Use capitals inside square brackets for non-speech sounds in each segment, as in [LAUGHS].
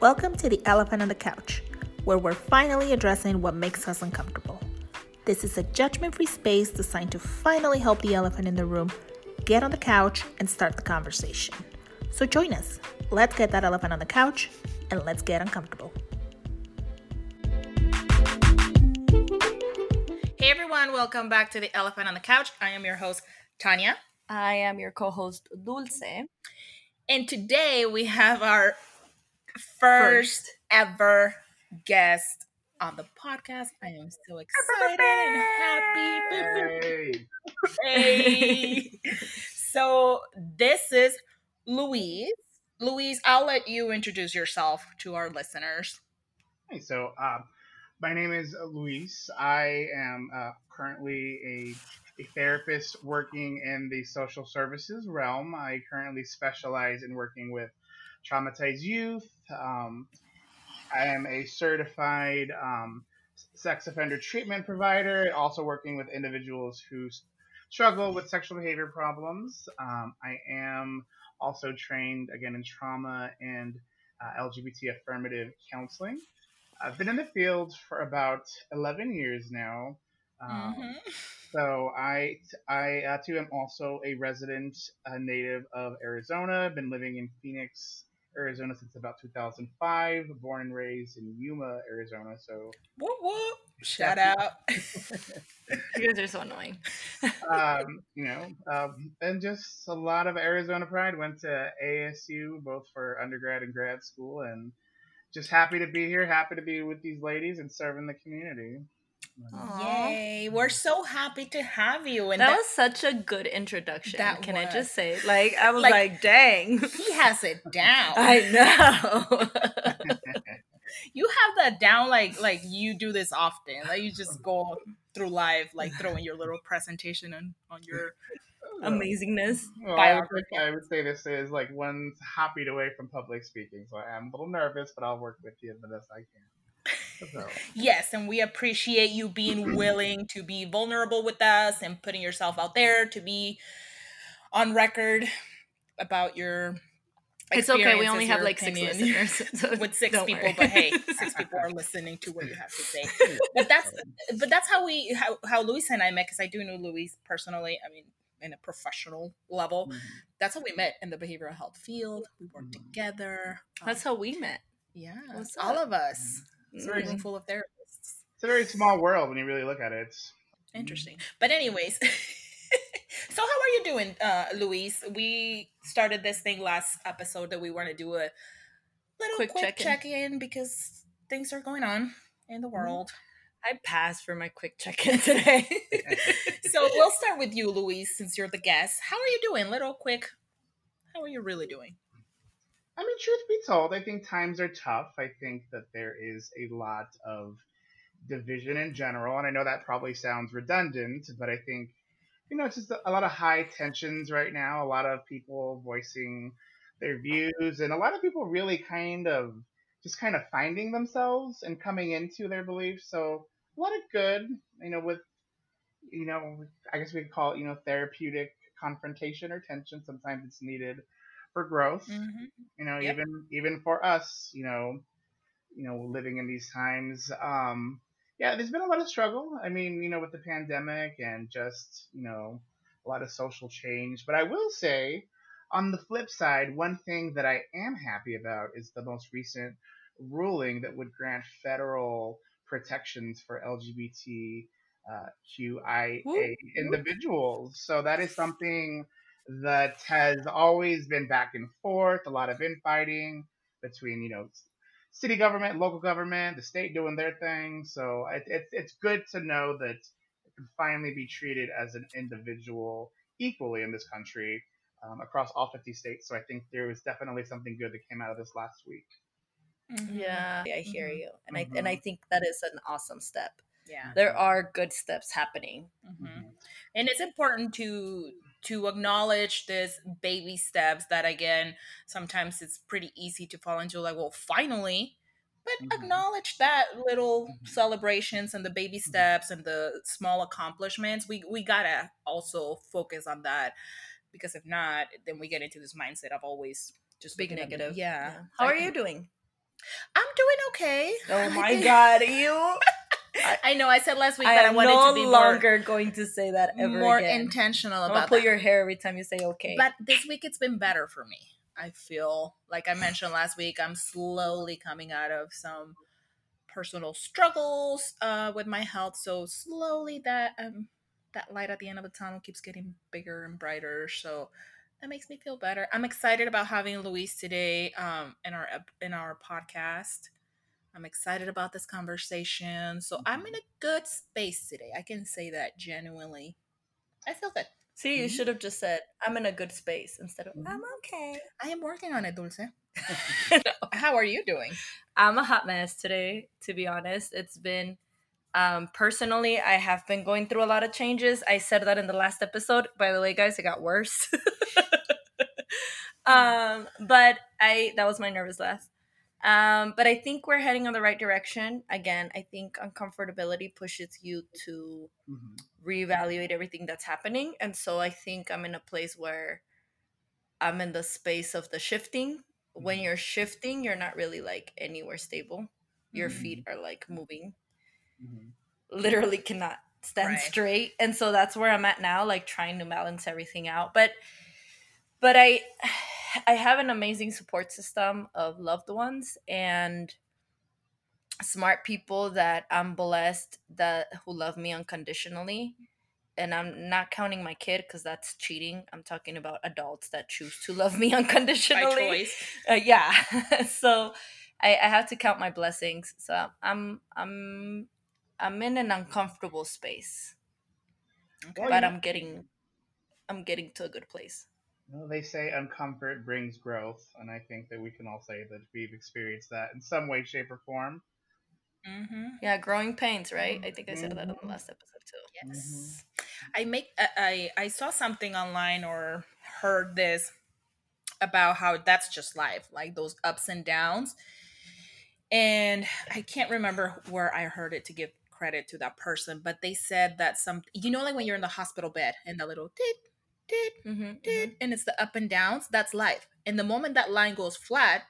Welcome to the Elephant on the Couch, where we're finally addressing what makes us uncomfortable. This is a judgment free space designed to finally help the elephant in the room get on the couch and start the conversation. So join us. Let's get that elephant on the couch and let's get uncomfortable. Hey everyone, welcome back to the Elephant on the Couch. I am your host, Tanya. I am your co-host Dulce. And today we have our first, first. ever guest on the podcast. I am so excited and happy. Hey. so this is Luis. Luis, I'll let you introduce yourself to our listeners. Hey, so uh, my name is Luis. I am uh, currently a a therapist working in the social services realm. I currently specialize in working with traumatized youth. Um, I am a certified um, sex offender treatment provider, also working with individuals who struggle with sexual behavior problems. Um, I am also trained again in trauma and uh, LGBT affirmative counseling. I've been in the field for about 11 years now. Um, mm-hmm. So I, I uh, too am also a resident uh, native of Arizona. Been living in Phoenix, Arizona since about 2005. Born and raised in Yuma, Arizona. So whoop whoop! Shout out. [LAUGHS] you guys are so annoying. um, you know, um, and just a lot of Arizona pride. Went to ASU both for undergrad and grad school, and just happy to be here. Happy to be with these ladies and serving the community. Aww. Yay. We're so happy to have you. And that, that was such a good introduction. Can was. I just say? Like, I was like, like dang. He has it down. [LAUGHS] I know. [LAUGHS] you have that down like like you do this often. Like you just go through life like throwing your little presentation on, on your amazingness. Well, I, would, I would say this is like one happy away from public speaking. So I am a little nervous, but I'll work with you the best I can. Yes, and we appreciate you being willing to be vulnerable with us and putting yourself out there to be on record about your it's okay. We only have like six listeners [LAUGHS] so with six people, worry. but hey, six [LAUGHS] people are listening to what you have to say. [LAUGHS] But that's but that's how we how how Luis and I met because I do know Luis personally. I mean, in a professional level, mm-hmm. that's how we met in the behavioral health field. We worked mm-hmm. together. That's um, how we met. Yeah, all of us. It's a room mm-hmm. full of therapists. It's a very small world when you really look at it. It's interesting. But anyways, [LAUGHS] so how are you doing, uh, Luis? We started this thing last episode that we want to do a little quick, quick check in because things are going on in the mm-hmm. world. I passed for my quick check in [LAUGHS] today. [LAUGHS] so we'll start with you, Luis, since you're the guest. How are you doing? Little quick. How are you really doing? I mean, truth be told, I think times are tough. I think that there is a lot of division in general, and I know that probably sounds redundant, but I think you know it's just a lot of high tensions right now. A lot of people voicing their views, and a lot of people really kind of just kind of finding themselves and coming into their beliefs. So a lot of good, you know, with you know, I guess we could call it, you know, therapeutic confrontation or tension. Sometimes it's needed for growth. Mm-hmm. You know, yep. even even for us, you know, you know, living in these times. Um, yeah, there's been a lot of struggle. I mean, you know, with the pandemic and just you know a lot of social change. But I will say, on the flip side, one thing that I am happy about is the most recent ruling that would grant federal protections for LGBT uh, QIA individuals. So that is something that has always been back and forth, a lot of infighting between, you know, city government, local government, the state doing their thing. So it, it's it's good to know that it can finally be treated as an individual equally in this country um, across all 50 states. So I think there was definitely something good that came out of this last week. Mm-hmm. Yeah, I hear mm-hmm. you, and mm-hmm. I and I mm-hmm. think that is an awesome step. Yeah, there are good steps happening, mm-hmm. and it's important to to acknowledge this baby steps that again sometimes it's pretty easy to fall into like well finally but mm-hmm. acknowledge that little mm-hmm. celebrations and the baby mm-hmm. steps and the small accomplishments we we gotta also focus on that because if not then we get into this mindset of always just big negative yeah. yeah. how are you doing I'm doing okay. Oh [LAUGHS] my god, you! I, I know I said last week I that I wanted no to be longer going to say that ever more again. intentional I'm gonna pull that. your hair every time you say okay. But this week it's been better for me. I feel like I mentioned last week, I'm slowly coming out of some personal struggles uh, with my health. So slowly that um that light at the end of the tunnel keeps getting bigger and brighter. So that makes me feel better. I'm excited about having Luis today um, in our in our podcast. I'm excited about this conversation. So I'm in a good space today. I can say that genuinely. I feel good. See, you Mhm. should have just said, I'm in a good space instead of, I'm okay. I am working on it, Dulce. [LAUGHS] [LAUGHS] How are you doing? I'm a hot mess today, to be honest. It's been, um, personally, I have been going through a lot of changes. I said that in the last episode. By the way, guys, it got worse. [LAUGHS] um, but I, that was my nervous laugh. Um, but I think we're heading in the right direction. Again, I think uncomfortability pushes you to Mhm. reevaluate everything that's happening. And so I think I'm in a place where I'm in the space of the shifting. When Mhm. you're shifting, you're not really like anywhere stable. Your Mhm. feet are like moving. Mhm. Literally cannot stand Right. straight. And so that's where I'm at now, like trying to balance everything out. But but I I have an amazing support system of loved ones and smart people that I'm blessed that who love me unconditionally. And I'm not counting my kid because that's cheating. I'm talking about adults that choose to love me [LAUGHS] By unconditionally. choice. Uh, yeah. [LAUGHS] so I, I have to count my blessings. So I'm I'm I'm in an uncomfortable space, Okay. But I'm getting I'm getting to a good place. Well, they say uncomfort brings growth, and I think that we can all say that we've experienced that in some way, shape, or form. Mm-hmm. Yeah, growing pains, right? I think I said that in the Mhm. last episode too. Yes. I make I I I saw something online or heard this about how that's just life, like those ups and downs. And I can't remember where I heard it to give credit to that person, but they said that some you know like when you're in the hospital bed and the little tit tit Mm-hmm, tit and it's the up and downs, that's life. And the moment that line goes flat,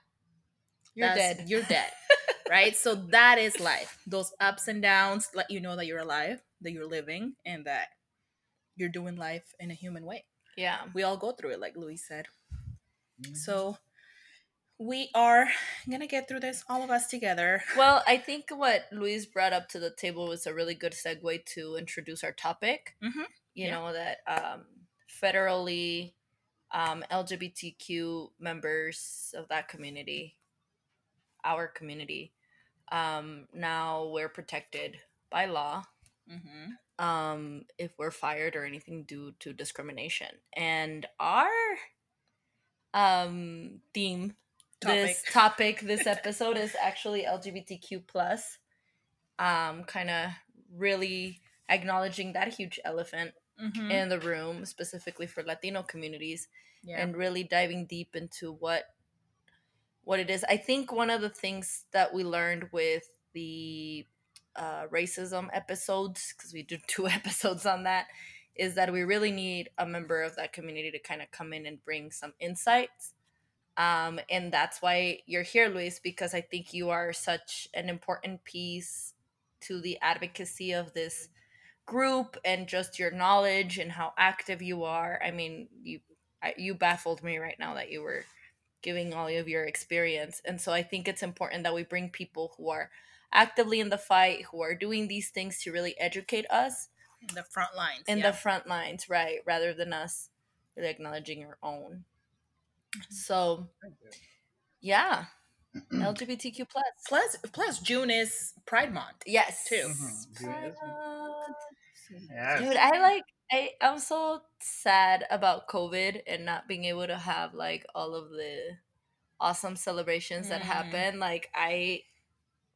You're dead. You're dead. [LAUGHS] right? So that is life. Those ups and downs let you know that you're alive, that you're living, and that you're doing life in a human way. Yeah. We all go through it, like Louis said. Mhm. So we are gonna get through this, all of us together. Well, I think what Luis brought up to the table was a really good segue to introduce our topic. Mhm. You Yeah. know, that um, federally um, LGBTQ members of that community, our community, um, now we're protected by law Mm-hmm. um, if we're fired or anything due to discrimination. And our um, theme this Topic. topic this [LAUGHS] episode is actually lgbtq plus um kind of really acknowledging that huge elephant Mm-hmm. in the room specifically for latino communities yeah. and really diving deep into what what it is i think one of the things that we learned with the uh, racism episodes because we did [LAUGHS] two episodes on that is that we really need a member of that community to kind of come in and bring some insights um, and that's why you're here luis because i think you are such an important piece to the advocacy of this group and just your knowledge and how active you are. I mean you you baffled me right now that you were giving all of your experience. And so i think it's important that we bring people who are actively in the fight who are doing these things to really educate us. In the front lines. in yeah. the front lines right rather than us really acknowledging our own. Mm-hmm. So yeah lgbtq plus plus plus June is Pride Month. yes Too. Mhm. June is- Pride. Yes. Dude, I like I I'm so sad about COVID and not being able to have like all of the awesome celebrations that Mm. happen. Like I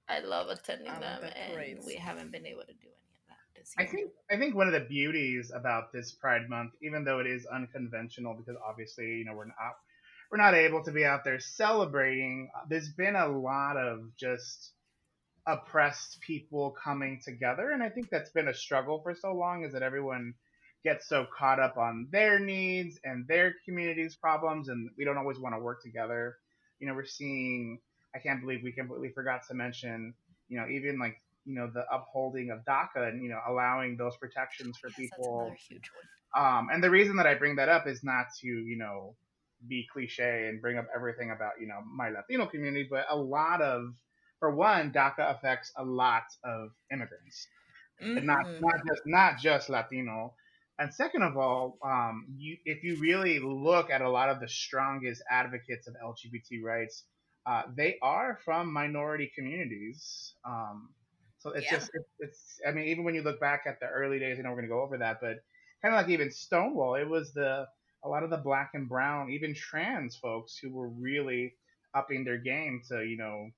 I love attending I love them and parades. we haven't been able to do any of that this I think I think one of the beauties about this Pride Month, even though it is unconventional, because obviously you know we're not we're not able to be out there celebrating. There's been a lot of just oppressed people coming together, and I think that's been a struggle for so long. Is that everyone gets so caught up on their needs and their community's problems, and we don't always want to work together. You know, we're seeing I can't believe we completely forgot to mention, you know, even like you know the upholding of DACA and you know allowing those protections for Yes, people. That's huge one. Um, and the reason that I bring that up is not to you know be cliche and bring up everything about you know my Latino community, but a lot of for one, DACA affects a lot of immigrants, and not Mhm. not just not just Latino. And second of all, um, you, if you really look at a lot of the strongest advocates of LGBT rights, uh, they are from minority communities. Um, so it's Yeah. just it, it's. I mean, even when you look back at the early days, I know we're going to go over that, but kind of like even Stonewall, it was the a lot of the black and brown, even trans folks who were really upping their game to you know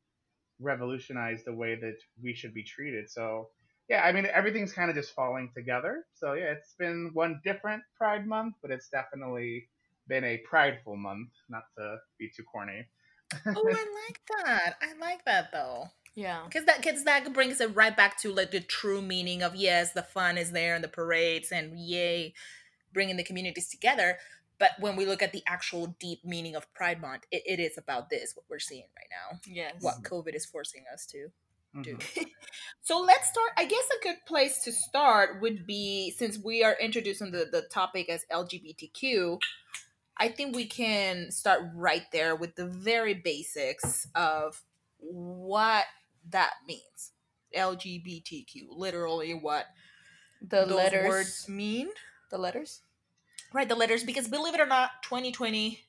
revolutionize the way that we should be treated. So yeah, I mean everything's kind of just falling together. So yeah, it's been one different Pride month, but it's definitely been a prideful month. Not to be too corny. oh, I [LAUGHS] like that. I like that though. Yeah. Because that because that brings it right back to like the true meaning of yes, the fun is there and the parades and yay, bringing the communities together. But when we look at the actual deep meaning of Pride Month, it, it is about this what we're seeing right now, Yes. what COVID is forcing us to do. Mhm. [LAUGHS] So let's start. I guess a good place to start would be since we are introducing the, the topic as LGBTQ, I think we can start right there with the very basics of what that means. LGBTQ, literally what The those letters. words mean. The letters. Right, the letters, because believe it or not, 2020,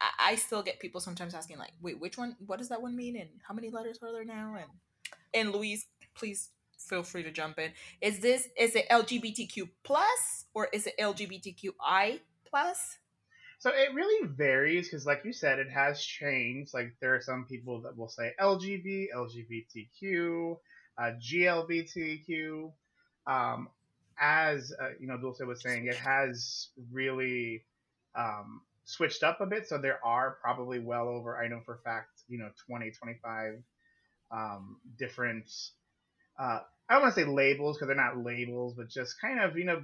I, I still get people sometimes asking, like, wait, which one, what does that one mean? And how many letters are there now? And, and Luis, please feel free to jump in. Is this, is it LGBTQ plus or is it LGBTQI plus? So it really varies because, like you said, it has changed. Like there are some people that will say LGB, LGBTQ, uh, GLBTQ. Um, as uh, you know, Dulce was saying, it has really um, switched up a bit. So there are probably well over, I know for a fact, you know, 20, 25 um, different. Uh, I don't want to say labels because they're not labels, but just kind of you know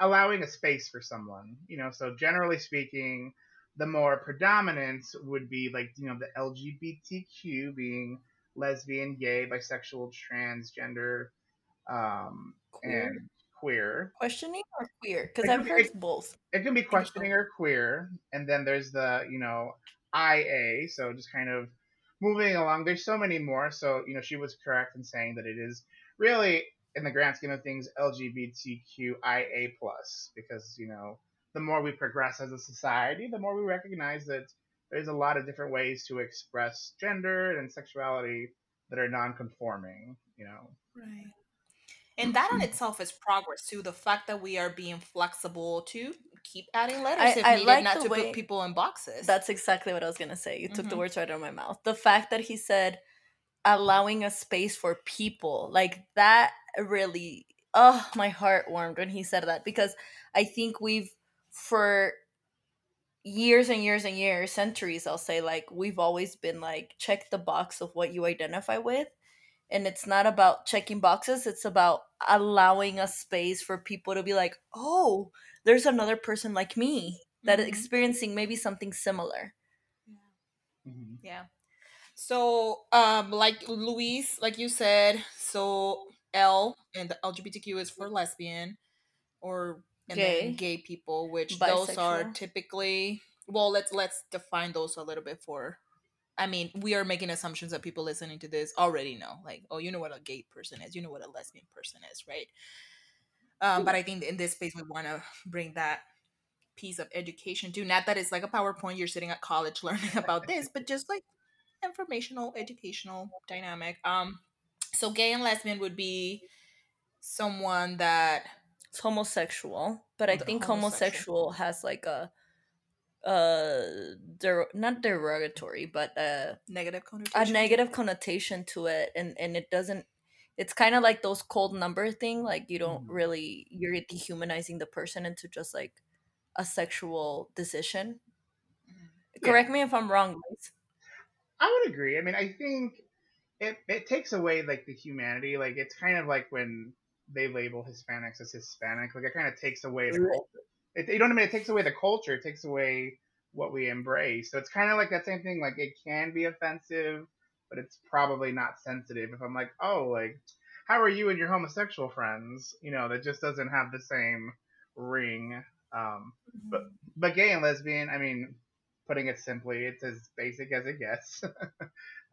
allowing a space for someone. You know, so generally speaking, the more predominant would be like you know the LGBTQ being lesbian, gay, bisexual, transgender, um, Queer. and queer. Questioning or queer? Because I've heard it- both. It can be questioning or queer, and then there's the you know IA, so just kind of moving along. There's so many more. So you know she was correct in saying that it is really in the grand scheme of things LGBTQIA plus because you know the more we progress as a society, the more we recognize that there's a lot of different ways to express gender and sexuality that are non-conforming. You know. Right. And that on itself is progress too. The fact that we are being flexible to keep adding letters I- if I needed, like not to way- put people in boxes. That's exactly what I was gonna say. You took the Mhm. words right out of my mouth. The fact that he said allowing a space for people, like that really oh my heart warmed when he said that because I think we've for years and years and years, centuries, I'll say, like we've always been like check the box of what you identify with. And it's not about checking boxes, it's about allowing a space for people to be like, oh, there's another person like me that is Mhm. experiencing maybe something similar. Mhm. Yeah. So, um, like Luis, like you said, so L and the LGBTQ is for lesbian or and Gay. then gay people, which those are typically well, let's let's define those a little bit for I mean, we are making assumptions that people listening to this already know. Like, oh, you know what a gay person is, you know what a lesbian person is, right? Um, but I think in this space we want to bring that piece of education too. Not that it's like a PowerPoint you're sitting at college [LAUGHS] learning about this, but just like informational, educational dynamic. Um, so gay and lesbian would be someone that It's homosexual, but I think homosexual. homosexual has like a uh der- not derogatory but uh negative a negative connotation to it and and it doesn't it's kind of like those cold number thing like you don't Mhm. really you're dehumanizing the person into just like a sexual decision Mhm. Yeah. correct me if i'm wrong Liz. I would agree. I mean, I think it, it takes away like the humanity. Like it's kind of like when they label Hispanics as Hispanic. Like it kind of takes away the culture. It, you know what I mean? It takes away the culture. It takes away what we embrace. So it's kind of like that same thing. Like it can be offensive, but it's probably not sensitive. If I'm like, oh, like, how are you and your homosexual friends? You know, that just doesn't have the same ring. Um, but but gay and lesbian, I mean, putting it simply, it's as basic as it gets. [LAUGHS] uh,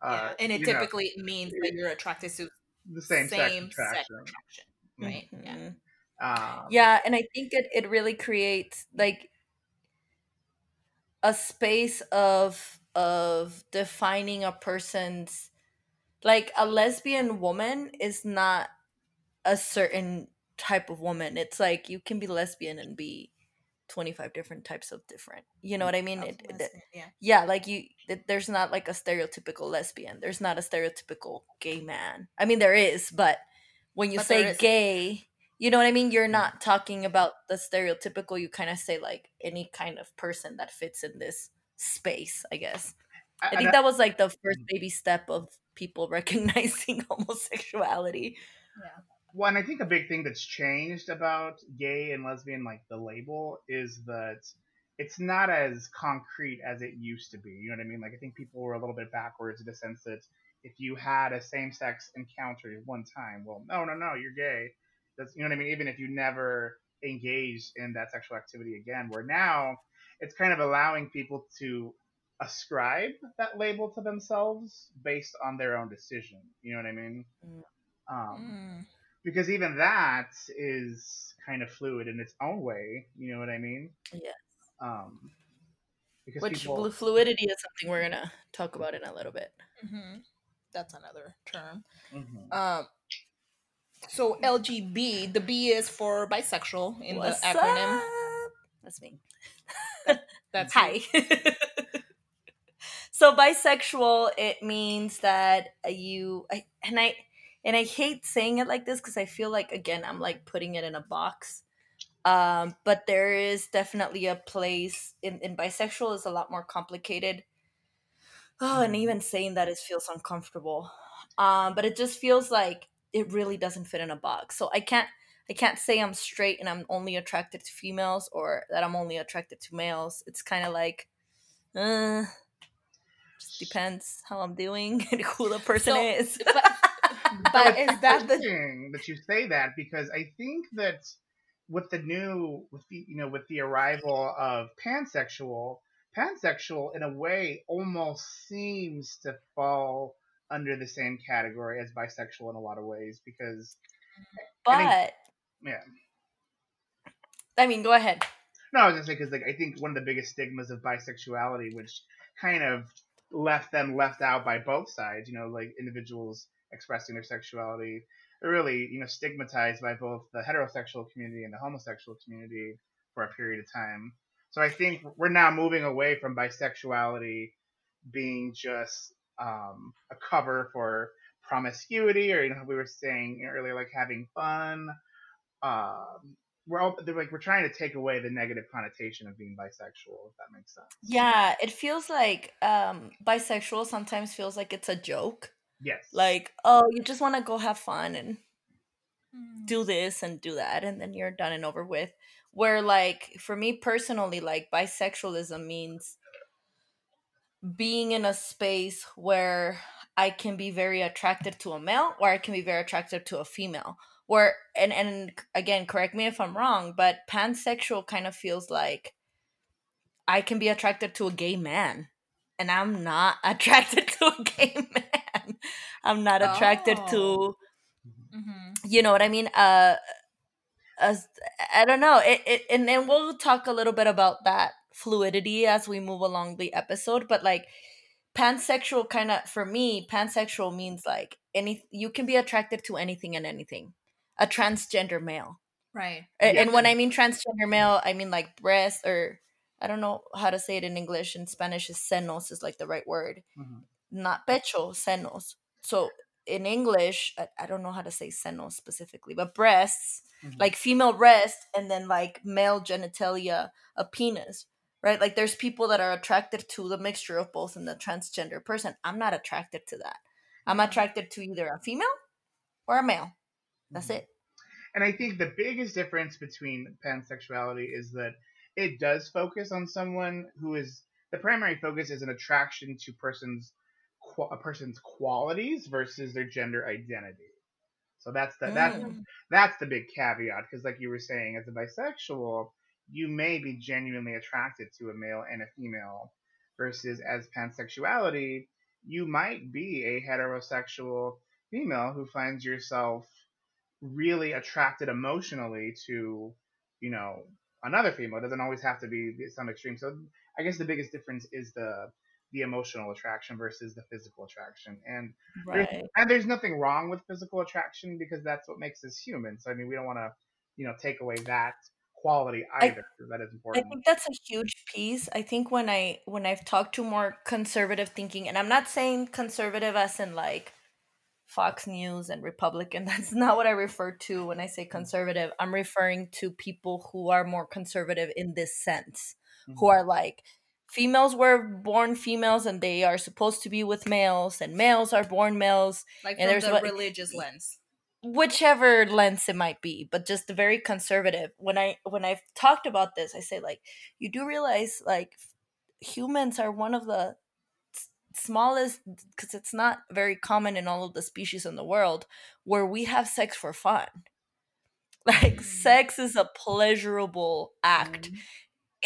yeah, and it you know, typically means that you're attracted to the same, sex attraction. sex attraction, right? Yeah. Um, yeah and i think it, it really creates like a space of of defining a person's like a lesbian woman is not a certain type of woman. It's like you can be lesbian and be 25 different types of different. You know what i mean? It, it- lesbian, yeah. yeah like you th- there's not like a stereotypical lesbian. There's not a stereotypical gay man. I mean there is but when you But say gay you know what i mean you're not talking about the stereotypical you kind of say like any kind of person that fits in this space i guess i and think I- that was like the first mm. baby step of people [LAUGHS] recognizing homosexuality Yeah. Well, and I think a big thing that's changed about gay and lesbian, like the label, is that it's not as concrete as it used to be. You know what I mean? Like I think people were a little bit backwards in the sense that if you had a same-sex encounter one time, well, no, no, no, you're gay. That's you know what I mean. Even if you never engage in that sexual activity again, where now it's kind of allowing people to ascribe that label to themselves based on their own decision. You know what I mean? Mm. Um, Mm. because even that is kind of fluid in its own way. You know what I mean? Yes. Um, because which people, fluidity is something we're gonna talk about in a little bit hmm That's another term. Mhm. Um, so LGB, the B is for bisexual in What's the acronym. up? that's me That's Hi. [LAUGHS] so bisexual it means that you I, and I and I hate saying it like this because I feel like again I'm like putting it in a box. Um, but there is definitely a place in, in bisexual is a lot more complicated. Oh, and Mhm. even saying that it feels uncomfortable. Um, but it just feels like it really doesn't fit in a box. So I can't I can't say I'm straight and I'm only attracted to females or that I'm only attracted to males. It's kind of like, uh, just depends how I'm doing [LAUGHS] and who the person So, is. but, but [LAUGHS] is that the interesting that you say that because I think that with the new, with the you know, with the arrival of pansexual, pansexual in a way almost seems to fall under the same category as bisexual in a lot of ways because I think- but yeah. I mean, go ahead. No, I was gonna say because like I think one of the biggest stigmas of bisexuality, which kind of left them left out by both sides, you know, like individuals expressing their sexuality, really you know stigmatized by both the heterosexual community and the homosexual community for a period of time. So I think we're now moving away from bisexuality being just um, a cover for promiscuity, or you know, how we were saying earlier, like having fun. Um, we're all they're like we're trying to take away the negative connotation of being bisexual, if that makes sense. Yeah, it feels like um, bisexual sometimes feels like it's a joke. Yes. Like, oh, you just want to go have fun and Mm. do this and do that and then you're done and over with where like for me personally like bisexualism means being in a space where i can be very attracted to a male or i can be very attracted to a female where and and again correct me if i'm wrong but pansexual kind of feels like i can be attracted to a gay man and i'm not [LAUGHS] attracted to a gay man i'm not attracted to Oh. Mhm. you know what I mean? Uh, as I don't know. It, it and then we'll talk a little bit about that fluidity as we move along the episode. But like pansexual, kind of for me, pansexual means like any you can be attracted to anything and anything. A transgender male, Right. A- Yeah. and when I mean transgender male, I mean like breast or I don't know how to say it in English. In Spanish, is senos is like the right word Mhm. not pecho, senos. So in English, I, I don't know how to say senos specifically, but breasts, Mhm. like female breast, and then like male genitalia, a penis, right? Like there's people that are attracted to the mixture of both in the transgender person. I'm not attracted to that. I'm attracted to either a female or a male. That's Mhm. it. And I think the biggest difference between pansexuality is that it does focus on someone who is the primary focus is an attraction to persons a person's qualities versus their gender identity. So that's the that's Mm. that's the big caveat because, like you were saying, as a bisexual, you may be genuinely attracted to a male and a female, versus as pansexuality, you might be a heterosexual female who finds yourself really attracted emotionally to, you know, another female. It doesn't always have to be some extreme. So I guess the biggest difference is the the emotional attraction versus the physical attraction. And there's, and there's nothing wrong with physical attraction because that's what makes us human. So I mean, we don't want to, you know, take away that quality I that is important. I think that's a huge piece. I think when I when I've talked to more conservative thinking, and I'm not saying conservative as in like Fox News and Republican. [LAUGHS] That's not what I refer to when I say conservative. I'm referring to people who are more conservative in this sense, who Mhm. are like females were born females and they are supposed to be with males, and males are born males, like and from there's the what religious [LAUGHS] lens. Whichever lens it might be but just very conservative when i when i've talked about this i say like you do realize like humans are one of the smallest because it's not very common in all of the species in the world where we have sex for fun [LAUGHS] like Mm. sex is a pleasurable act Mhm.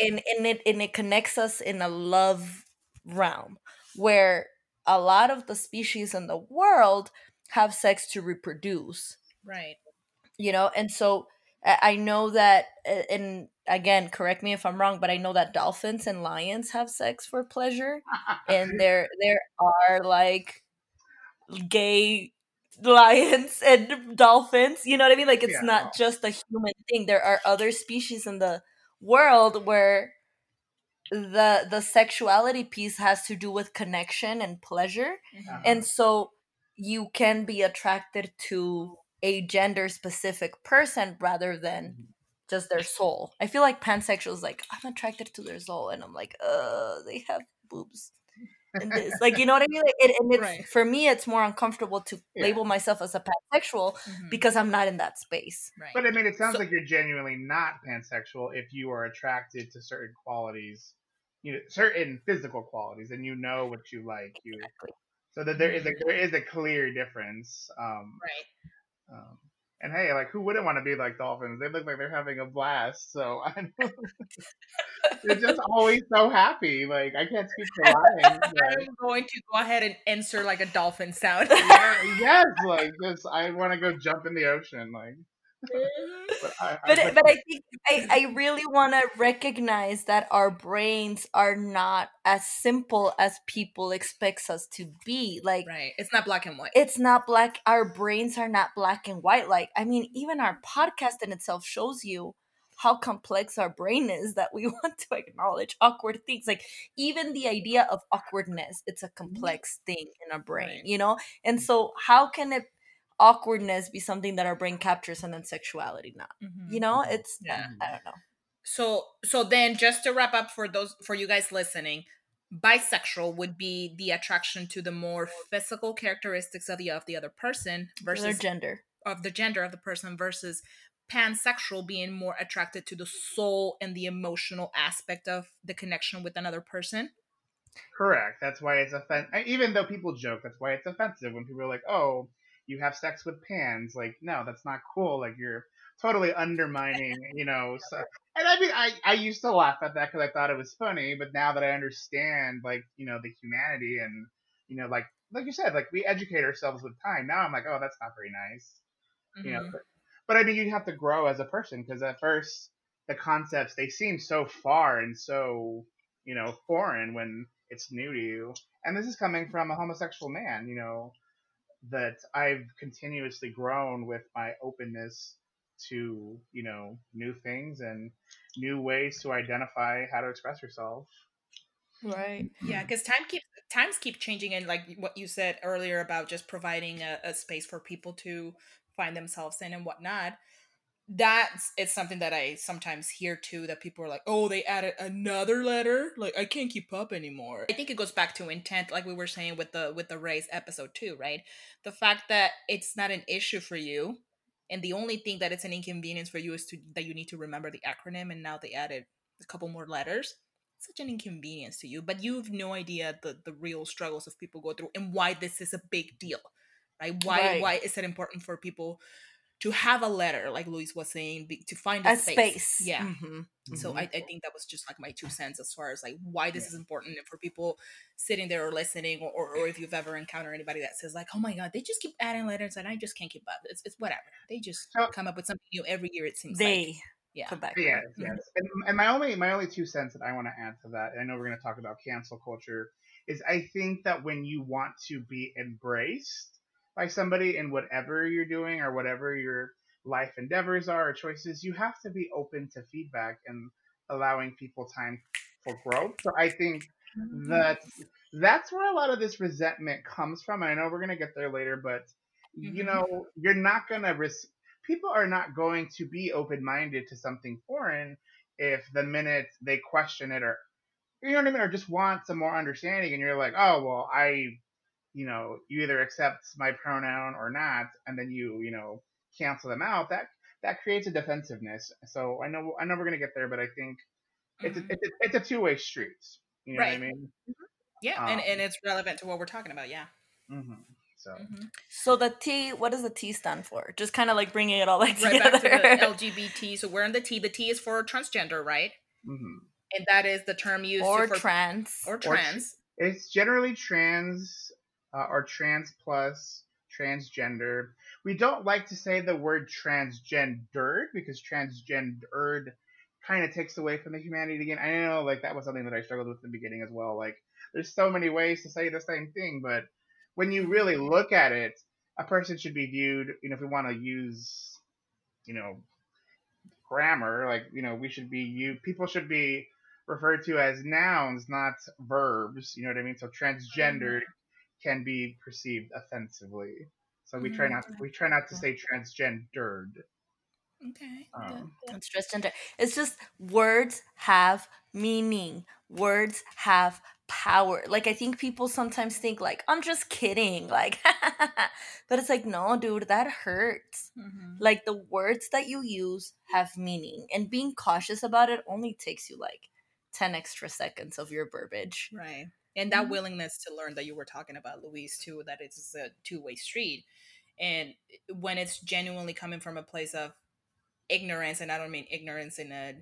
and and it and it connects us in a love realm where a lot of the species in the world have sex to reproduce Right. you know and so i know that and again correct me if i'm wrong but i know that dolphins and lions have sex for pleasure and [LAUGHS] there there are like gay lions [LAUGHS] and dolphins you know what i mean like it's Yeah. not just a human thing there are other species in the world where the the sexuality piece has to do with connection and pleasure Mhm. Uh-huh. and so you can be attracted to a gender specific person rather than Mhm. just their soul i feel like pansexuals like i'm attracted to their soul and i'm like uh they have boobs and this like you know what i mean like it, and [LAUGHS] it's Right. for me it's more uncomfortable to Yeah. label myself as a pansexual Mhm. because i'm not in that space right. But I mean, it sounds So- like you're genuinely not pansexual if you are attracted to certain qualities, you know, certain physical qualities, and you know what you like. You exactly so that there is a there is a clear difference. Um, right. um, and hey, like who wouldn't want to be like dolphins? They look like they're having a blast. So [LAUGHS] I they're just always so happy. Like I can't speak for lions. [LAUGHS] I'm going to go ahead and insert like a dolphin sound. yeah, [LAUGHS] yes, like just I want to go jump in the ocean. Like, Mm-hmm. but I, but I, but I think I, I really want to recognize that our brains are not as simple as people expects us to be. Like right. It's not black and white. it's not black. Our brains are not black and white. Like I mean, even our podcast in itself shows you how complex our brain is that we [LAUGHS] want to acknowledge awkward things. Like even the idea of awkwardness, it's a mm-hmm. complex thing in our brain, Right. you know. And so how can it awkwardness be something that our brain captures and then sexuality not? Mhm. you know Mhm. it's Yeah. I, I don't know So so then just to wrap up for those for you guys listening, bisexual would be the attraction to the more physical characteristics of the of the other person their versus gender of the gender of the person versus pansexual being more attracted to the soul and the emotional aspect of the connection with another person. Correct. That's why it's offensive. Even though people joke, that's why it's offensive when people are like, "Oh, you have sex with pans." Like, no, that's not cool. Like, you're totally undermining, [LAUGHS] you know. So, and I mean, I I used to laugh at that because I thought it was funny, but now that I understand, like, you know, the humanity and, you know, like like you said, like we educate ourselves with time. Now I'm like, oh, that's not very nice. You know, Mhm. but, but I mean, you have to grow as a person because at first the concepts they seem so far and so you know foreign when it's new to you. And this is coming from a homosexual man, you know, that I've continuously grown with my openness to you know new things and new ways to identify how to express yourself. right Yeah, because time keeps times keep changing, and like what you said earlier about just providing a, a space for people to find themselves in and whatnot. That's it's something that I sometimes hear too. That people are like, "Oh, they added another letter. Like I can't keep up anymore." I think it goes back to intent, like we were saying with the with the race episode too, right? The fact that it's not an issue for you, and the only thing that it's an inconvenience for you is to that you need to remember the acronym, and now they added a couple more letters such an inconvenience to you, but you have no idea the the real struggles of people go through and why this is a big deal. Right? Why Right. why is it important for people to have a letter, like Luis was saying, be, to find a, A space. space. Yeah. Mhm. So Mhm. I, I think that was just like my two cents as far as like why this Yeah. is important and for people sitting there or listening or, or, or if you've ever encountered anybody that says like, oh my god, they just keep adding letters and I just can't keep up. It's, it's whatever. They just So- come up with something new every year. It seems like They yeah. Quebec. Yes, Mhm. yes. And, and my only my only two cents that I want to add to that, and I know we're going to talk about cancel culture, is I think that when you want to be embraced by somebody in whatever you're doing or whatever your life endeavors are or choices, you have to be open to feedback and allowing people time for growth. So I think that that's where a lot of this resentment comes from. And I know we're going to get there later, but you Mhm. know, you're not going to res- people are not going to be open-minded to something foreign if the minute they question it or you know what I mean or just want some more understanding and you're like, "Oh, well, I you know, you either accept my pronoun or not and then you, you know, cancel them out." That that creates a defensiveness. So I know I know we're going to get there, but I think it's a, Mhm. it's a, it's a two-way street. You know what I Right. mean? Yeah, and, Um, and it's relevant to what we're talking about. Yeah. hmm So Mhm. So the T, what does the T stand for? Just kind of like bringing it all like Right together. back to the LGBT. [LAUGHS] So we're in the T. The T is for transgender, right? mhm. And that is the term used or for trans. or trans. It's generally trans uh, or trans plus, transgender. We don't like to say the word transgendered because transgendered kind of takes away from the humanity again. I know, like, that was something that I struggled with in the beginning as well. Like, there's so many ways to say the same thing, but when you really look at it, a person should be viewed, you know, if we want to use, you know, grammar, like, you know, we should be, you, people should be referred to as nouns, not verbs. You know what I mean? So transgendered can be perceived offensively. So we try not we try not to say transgendered. Okay. Um, It's transgender. It's just words have meaning. Words have power. Like I think people sometimes think like I'm just kidding, like, [LAUGHS] but it's like no, dude, that hurts. Mhm. Like the words that you use have meaning, and being cautious about it only takes you like ten extra seconds of your verbiage. Right. And that Mhm. willingness to learn that you were talking about, Luis, too, that it's a two way street. And when it's genuinely coming from a place of ignorance, and I don't mean ignorance in a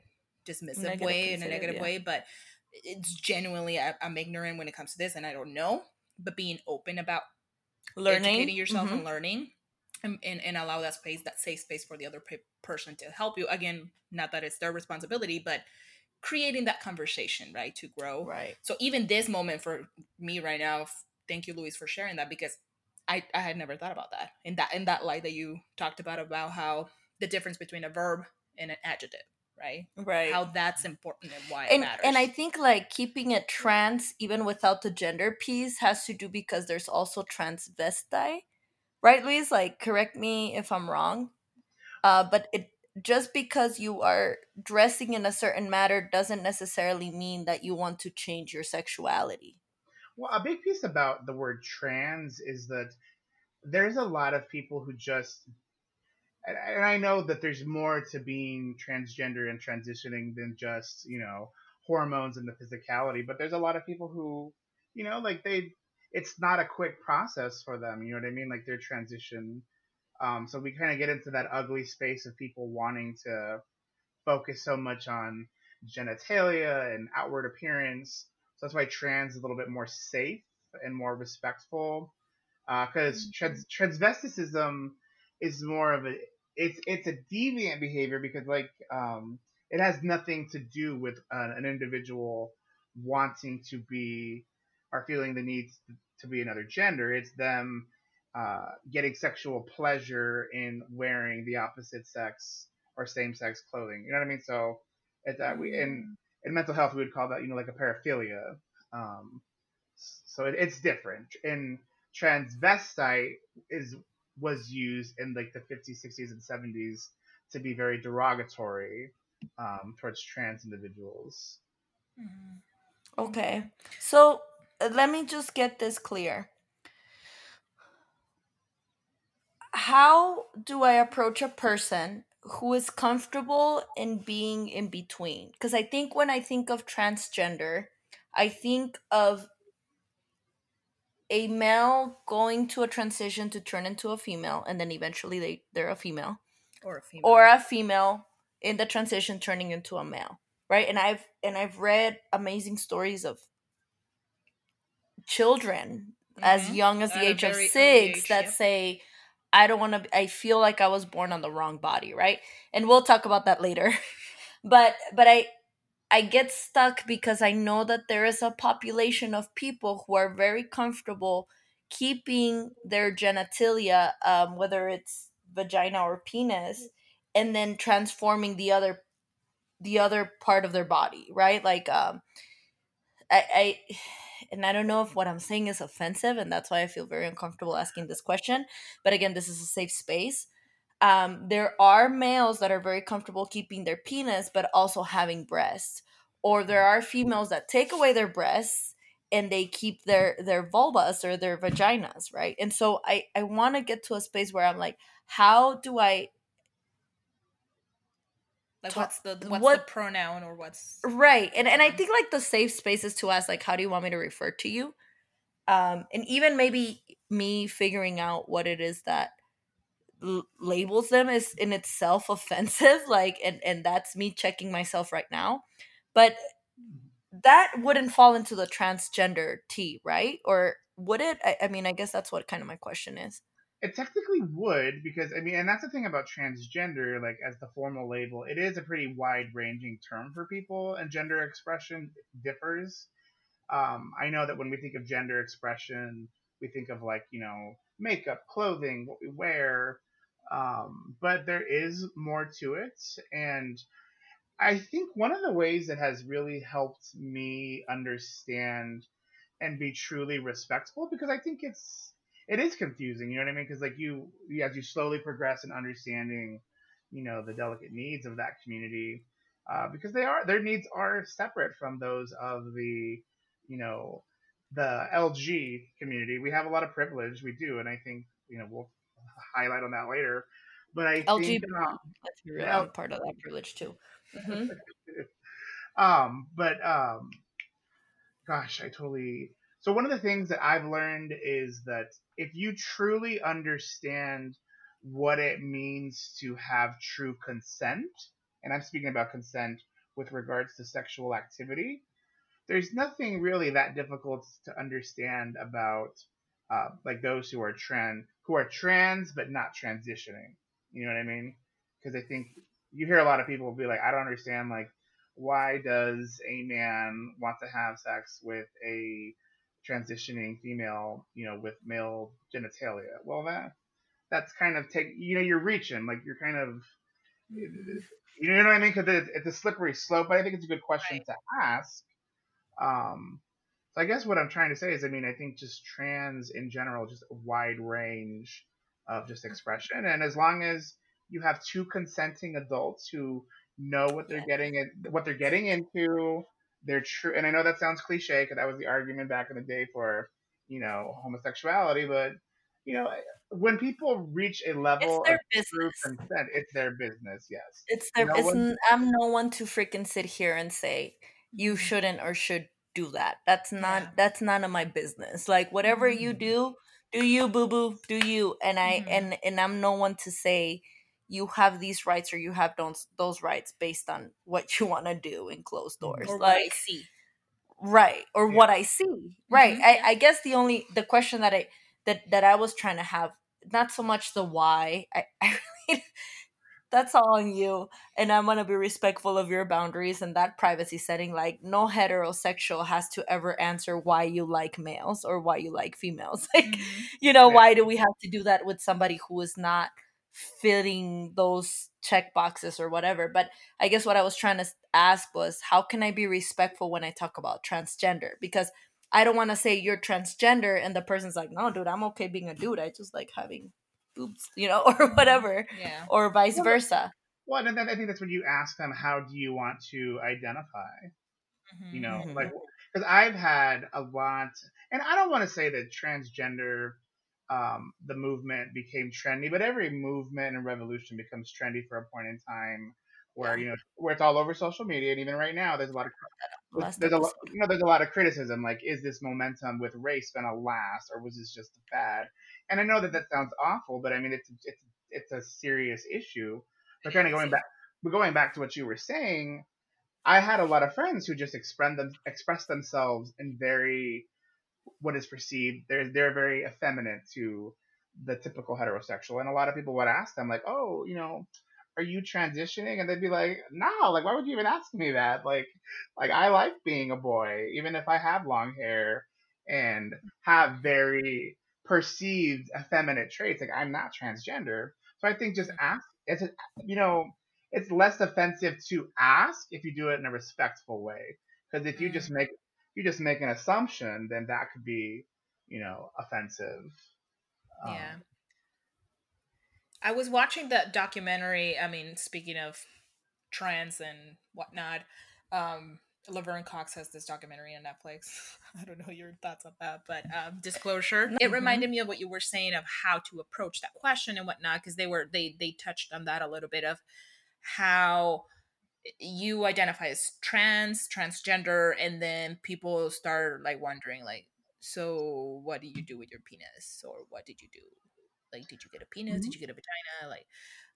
dismissive Negative way, in a negative yeah. way, but it's genuinely, I, I'm ignorant when it comes to this and I don't know. But being open about Learning, educating yourself Mhm. and learning and, and, and allow that space that safe space for the other pe- person to help you again not that it's their responsibility but creating that conversation right to grow right? so even this moment for me right now thank you luis for sharing that because i i had never thought about that in that in that light that you talked about about how the difference between a verb and an adjective right Right. how that's important and why it and matters and I think like keeping it trans even without the gender piece has to do because there's also transvestite, right, Luis? Like, correct me if I'm wrong. Uh, but it just because you are dressing in a certain manner doesn't necessarily mean that you want to change your sexuality. well, a big piece about the word trans is that there's a lot of people who just and I know that there's more to being transgender and transitioning than just you know hormones and the physicality, but there's a lot of people who you know like they it's not a quick process for them. You know what I mean? Like their transition. Um, so we kind of get into that ugly space of people wanting to focus so much on genitalia and outward appearance. So that's why trans is a little bit more safe and more respectful. Because trans- transvesticism is more of a it's it's a deviant behavior because like um, it has nothing to do with uh, an individual wanting to be or feeling the need to be another gender. It's them uh, getting sexual pleasure in wearing the opposite sex or same sex clothing. You know what I mean? So it's that we in in mental health we would call that you know like a paraphilia. Um, so it, it's different. And transvestite is was used in like the 50s, 60s, and 70s to be very derogatory um, towards trans individuals. Mhm. Okay. So uh, let me just get this clear. How do I approach a person who is comfortable in being in between? Because i think when i think of transgender i think of a male going to a transition to turn into a female and then eventually they they're a female. Or a female. Or a female in the transition turning into a male right? And i've and i've read amazing stories of children as Mhm. young as the At age of six age, that say i don't want to i feel like i was born on the wrong body right? And we'll talk about that later. [LAUGHS] But but i i get stuck because i know that there is a population of people who are very comfortable keeping their genitalia um, whether it's vagina or penis and then transforming the other the other part of their body right? Like um i i and i don't know if what i'm saying is offensive and that's why i feel very uncomfortable asking this question but again this is a safe space. Um, there are males that are very comfortable keeping their penis but also having breasts or there are females that take away their breasts and they keep their their vulvas or their vaginas right? And so i i want to get to a space where i'm like how do i like what's the what's what- the pronoun or what's right and and i think like the safe space is to ask like how do you want me to refer to you? Um and even maybe me figuring out what it is that l- labels them is in itself [LAUGHS] offensive like and and that's me checking myself right now but that wouldn't fall into the transgender t right? Or would it? I, I mean i guess that's what kind of my question is It technically would because I mean, and that's the thing about transgender. Like as the formal label, it is a pretty wide-ranging term for people, and gender expression differs. Um, I know that when we think of gender expression, we think of like you know makeup, clothing, what we wear, um, but there is more to it, and I think one of the ways that has really helped me understand and be truly respectful because I think it's it is confusing. You know what I mean? Because like you, you- as you slowly progress in understanding, you know, the delicate needs of that community, uh, because they are their needs are separate from those of the, you know, the LG community. We have a lot of privilege, we do, and I think you know we'll highlight on that later. But I think, lgbt um, real L- part of that privilege too Mhm. [LAUGHS] um, but um, gosh, I totally. So one of the things that I've learned is that if you truly understand what it means to have true consent, and I'm speaking about consent with regards to sexual activity, there's nothing really that difficult to understand about uh, like those who are trans who are trans but not transitioning. You know what I mean? Because I think you hear a lot of people be like, I don't understand like why does a man want to have sex with a transitioning female, you know, with male genitalia? Well, that that's kind of take you know you're reaching like you're kind of you know what I mean? Because it's, it's a slippery slope. But I think it's a good question to ask. Um, so I guess what I'm trying to say is, I mean, I think just trans in general, just a wide range of just expression, and as long as you have two consenting adults who know what they're Yeah. getting in, what they're getting into, they're true. And I know that sounds cliche because that was the argument back in the day for you know homosexuality, but you know when people reach a level it's their of true business consent, it's their business. Yes. it's their No n- i'm no one to freaking sit here and say you Mhm. shouldn't or should do that that's not Yeah. that's none of my business like whatever you Mhm. do do you boo boo do you and i Mhm. and and i'm no one to say you have these rights or you have those those rights based on what you want to do in closed Mhm. doors or what I like see. right or Yeah. what i see right Mhm, I. I guess the only the question that i that that i was trying to have not so much the why i, [LAUGHS] I really that's all on you and i'm gonna be respectful of your boundaries and that privacy setting like no heterosexual has to ever answer why you like males or why you like females [LAUGHS] like Mhm. you know Yeah. why do we have to do that with somebody who is not fitting those check boxes or whatever but i guess what i was trying to ask was how can i be respectful when i talk about transgender because i don't want to say you're transgender and the person's like no dude i'm okay being a dude i just like having boobs you know [LAUGHS] or Mhm. whatever Yeah. or vice Well, versa Well, and then I think that's when you ask them, how do you want to identify? Mhm. You know, Mhm. like because I've had a lot, and I don't want to say that transgender um, the movement became trendy. But every movement and revolution becomes trendy for a point in time where you know where it's all over social media, and even right now, there's a lot of there's a lot, you know there's a lot of criticism like is this momentum with race gonna last or was this just a fad and i know that that sounds awful but i mean it's it's it's a serious issue. But kind of going back but going back to what you were saying i had a lot of friends who just express them express themselves in very what is perceived they're they're very effeminate to the typical heterosexual. And a lot of people would ask them like oh you know are you transitioning? And they'd be like no like why would you even ask me that? Like like i like being a boy even if i have long hair and have very perceived effeminate traits like i'm not transgender. So i think just ask it's a, you know it's less offensive to ask if you do it in a respectful way. Because if you Mm. just make you just make an assumption then that could be you know offensive Um, Yeah. I was watching that documentary. I mean, speaking of trans and whatnot, um, Laverne Cox has this documentary on Netflix. [LAUGHS] I don't know your thoughts on that, but um, disclosure. It Mhm. reminded me of what you were saying of how to approach that question and whatnot, because they were they they touched on that a little bit of how you identify as trans, transgender, and then people start like wondering like, so what do you do with your penis, or what did you do? Like, did you get a penis? Did you get a vagina? Like,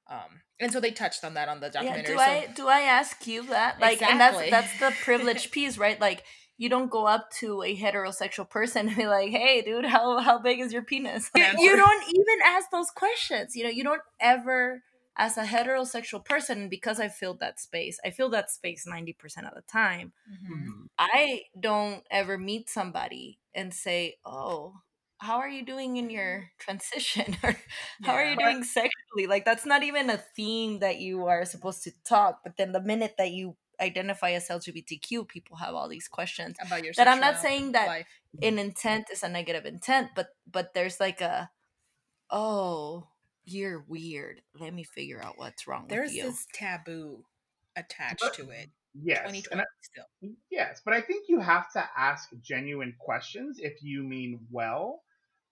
um, and so they touched on that on the Yeah, documentary. do so, I do I ask you that? Like, and that's that's the privilege [LAUGHS] piece, right? Like, you don't go up to a heterosexual person [LAUGHS] and be like, "Hey, dude, how how big is your penis?" [LAUGHS] You, you don't even ask those questions. You know, you don't ever, as a heterosexual person, because I filled that space, I fill that space ninety percent of the time. Mhm. mhm. I don't ever meet somebody and say, "Oh, how are you doing in your transition?" [LAUGHS] or "How are you doing sexually?" Like that's not even a theme that you are supposed to talk. But then the minute that you identify as LGBTQ, people have all these questions. about your That I'm not saying that life. An intent is a negative intent, but but there's like a, "Oh, you're weird. Let me figure out what's wrong There's with you." this taboo attached But- to it. yes 2020 I- still. Yes, but I think you have to ask genuine questions if you mean well.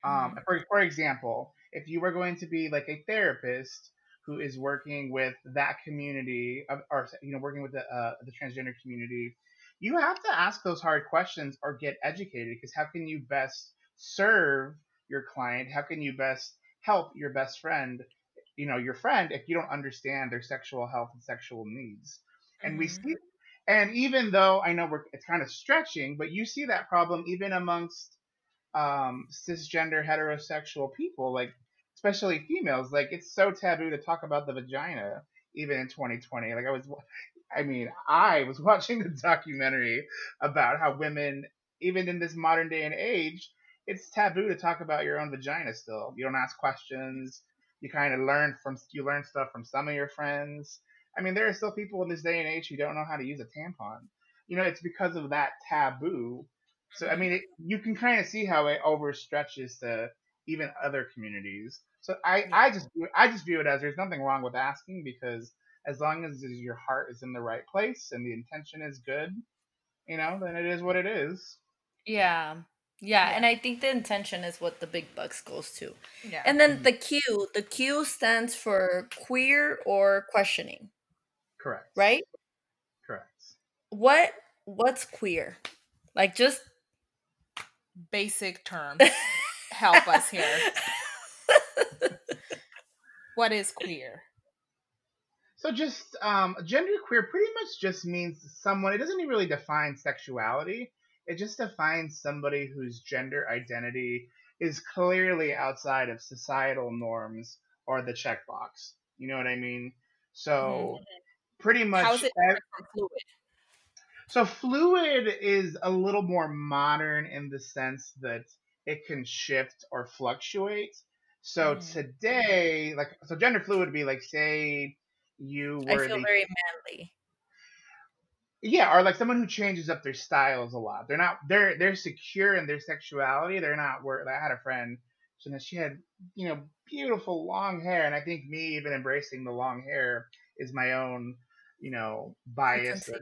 Um, for, for example, if you were going to be like a therapist who is working with that community, of, or you know, working with the uh, the transgender community, you have to ask those hard questions or get educated. Because how can you best serve your client? How can you best help your best friend? You know, your friend if you don't understand their sexual health and sexual needs. And we Mhm. see and even though I know we're, it's kind of stretching, but you see that problem even amongst um, cisgender heterosexual people, like especially females. Like it's so taboo to talk about the vagina, even in 2020. Like I was, I mean, I was [LAUGHS] watching the documentary about how women, even in this modern day and age, it's taboo to talk about your own vagina. Still, you don't ask questions. You kind of learn from you learn stuff from some of your friends. I mean, there are still people in this day and age who don't know how to use a tampon. You know, it's because of that taboo. So I mm-hmm. mean, it, you can kind of see how it overstretches to even other communities. So I, I just I just view it as there's nothing wrong with asking because as long as your heart is in the right place and the intention is good, you know, then it is what it is. Yeah. Yeah, Yeah. and I think the intention is what the big bucks goes to. Yeah. And then the Q, the Q stands for queer or questioning, Correct. right? Correct. What what's queer? Like just Basic terms [LAUGHS] help us here. [LAUGHS] What is queer? So just um, genderqueer pretty much just means someone. It doesn't really define sexuality. It just defines somebody whose gender identity is clearly outside of societal norms or the checkbox. You know what I mean? So pretty much. How is it ev- fluid? so fluid is a little more modern in the sense that it can shift or fluctuate. So Mm. today, like, so gender fluid would be like, say you were. I feel the very manly. Yeah, or like someone who changes up their styles a lot. They're not they're they're secure in their sexuality. They're not where I had a friend, that she had you know beautiful long hair, and I think me even embracing the long hair is my own you know bias. [LAUGHS]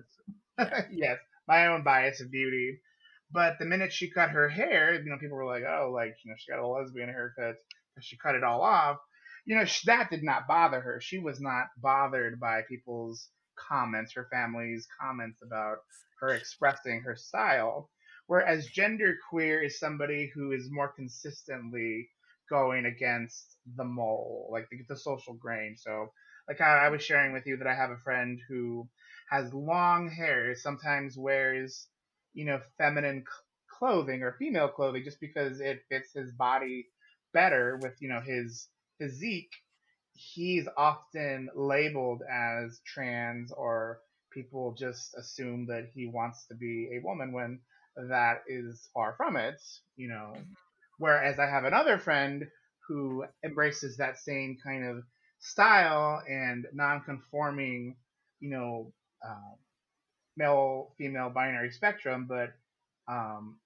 Yes, my own bias of beauty. But the minute she cut her hair, you know, people were like, oh, like, you know, she got a lesbian haircut because she cut it all off. You know, that did not bother her. She was not bothered by people's comments, her family's comments about her expressing her style. Whereas genderqueer is somebody who is more consistently going against the mole, like the, the social grain. So, like I, I was sharing with you that I have a friend who has long hair, sometimes wears, you know, feminine clothing or female clothing just because it fits his body better with, you know, his physique. He's often labeled as trans or people just assume that he wants to be a woman when that is far from it, you know. Mm-hmm. Whereas I have another friend who embraces that same kind of style and non-conforming, you know, uh, male female binary spectrum, but um,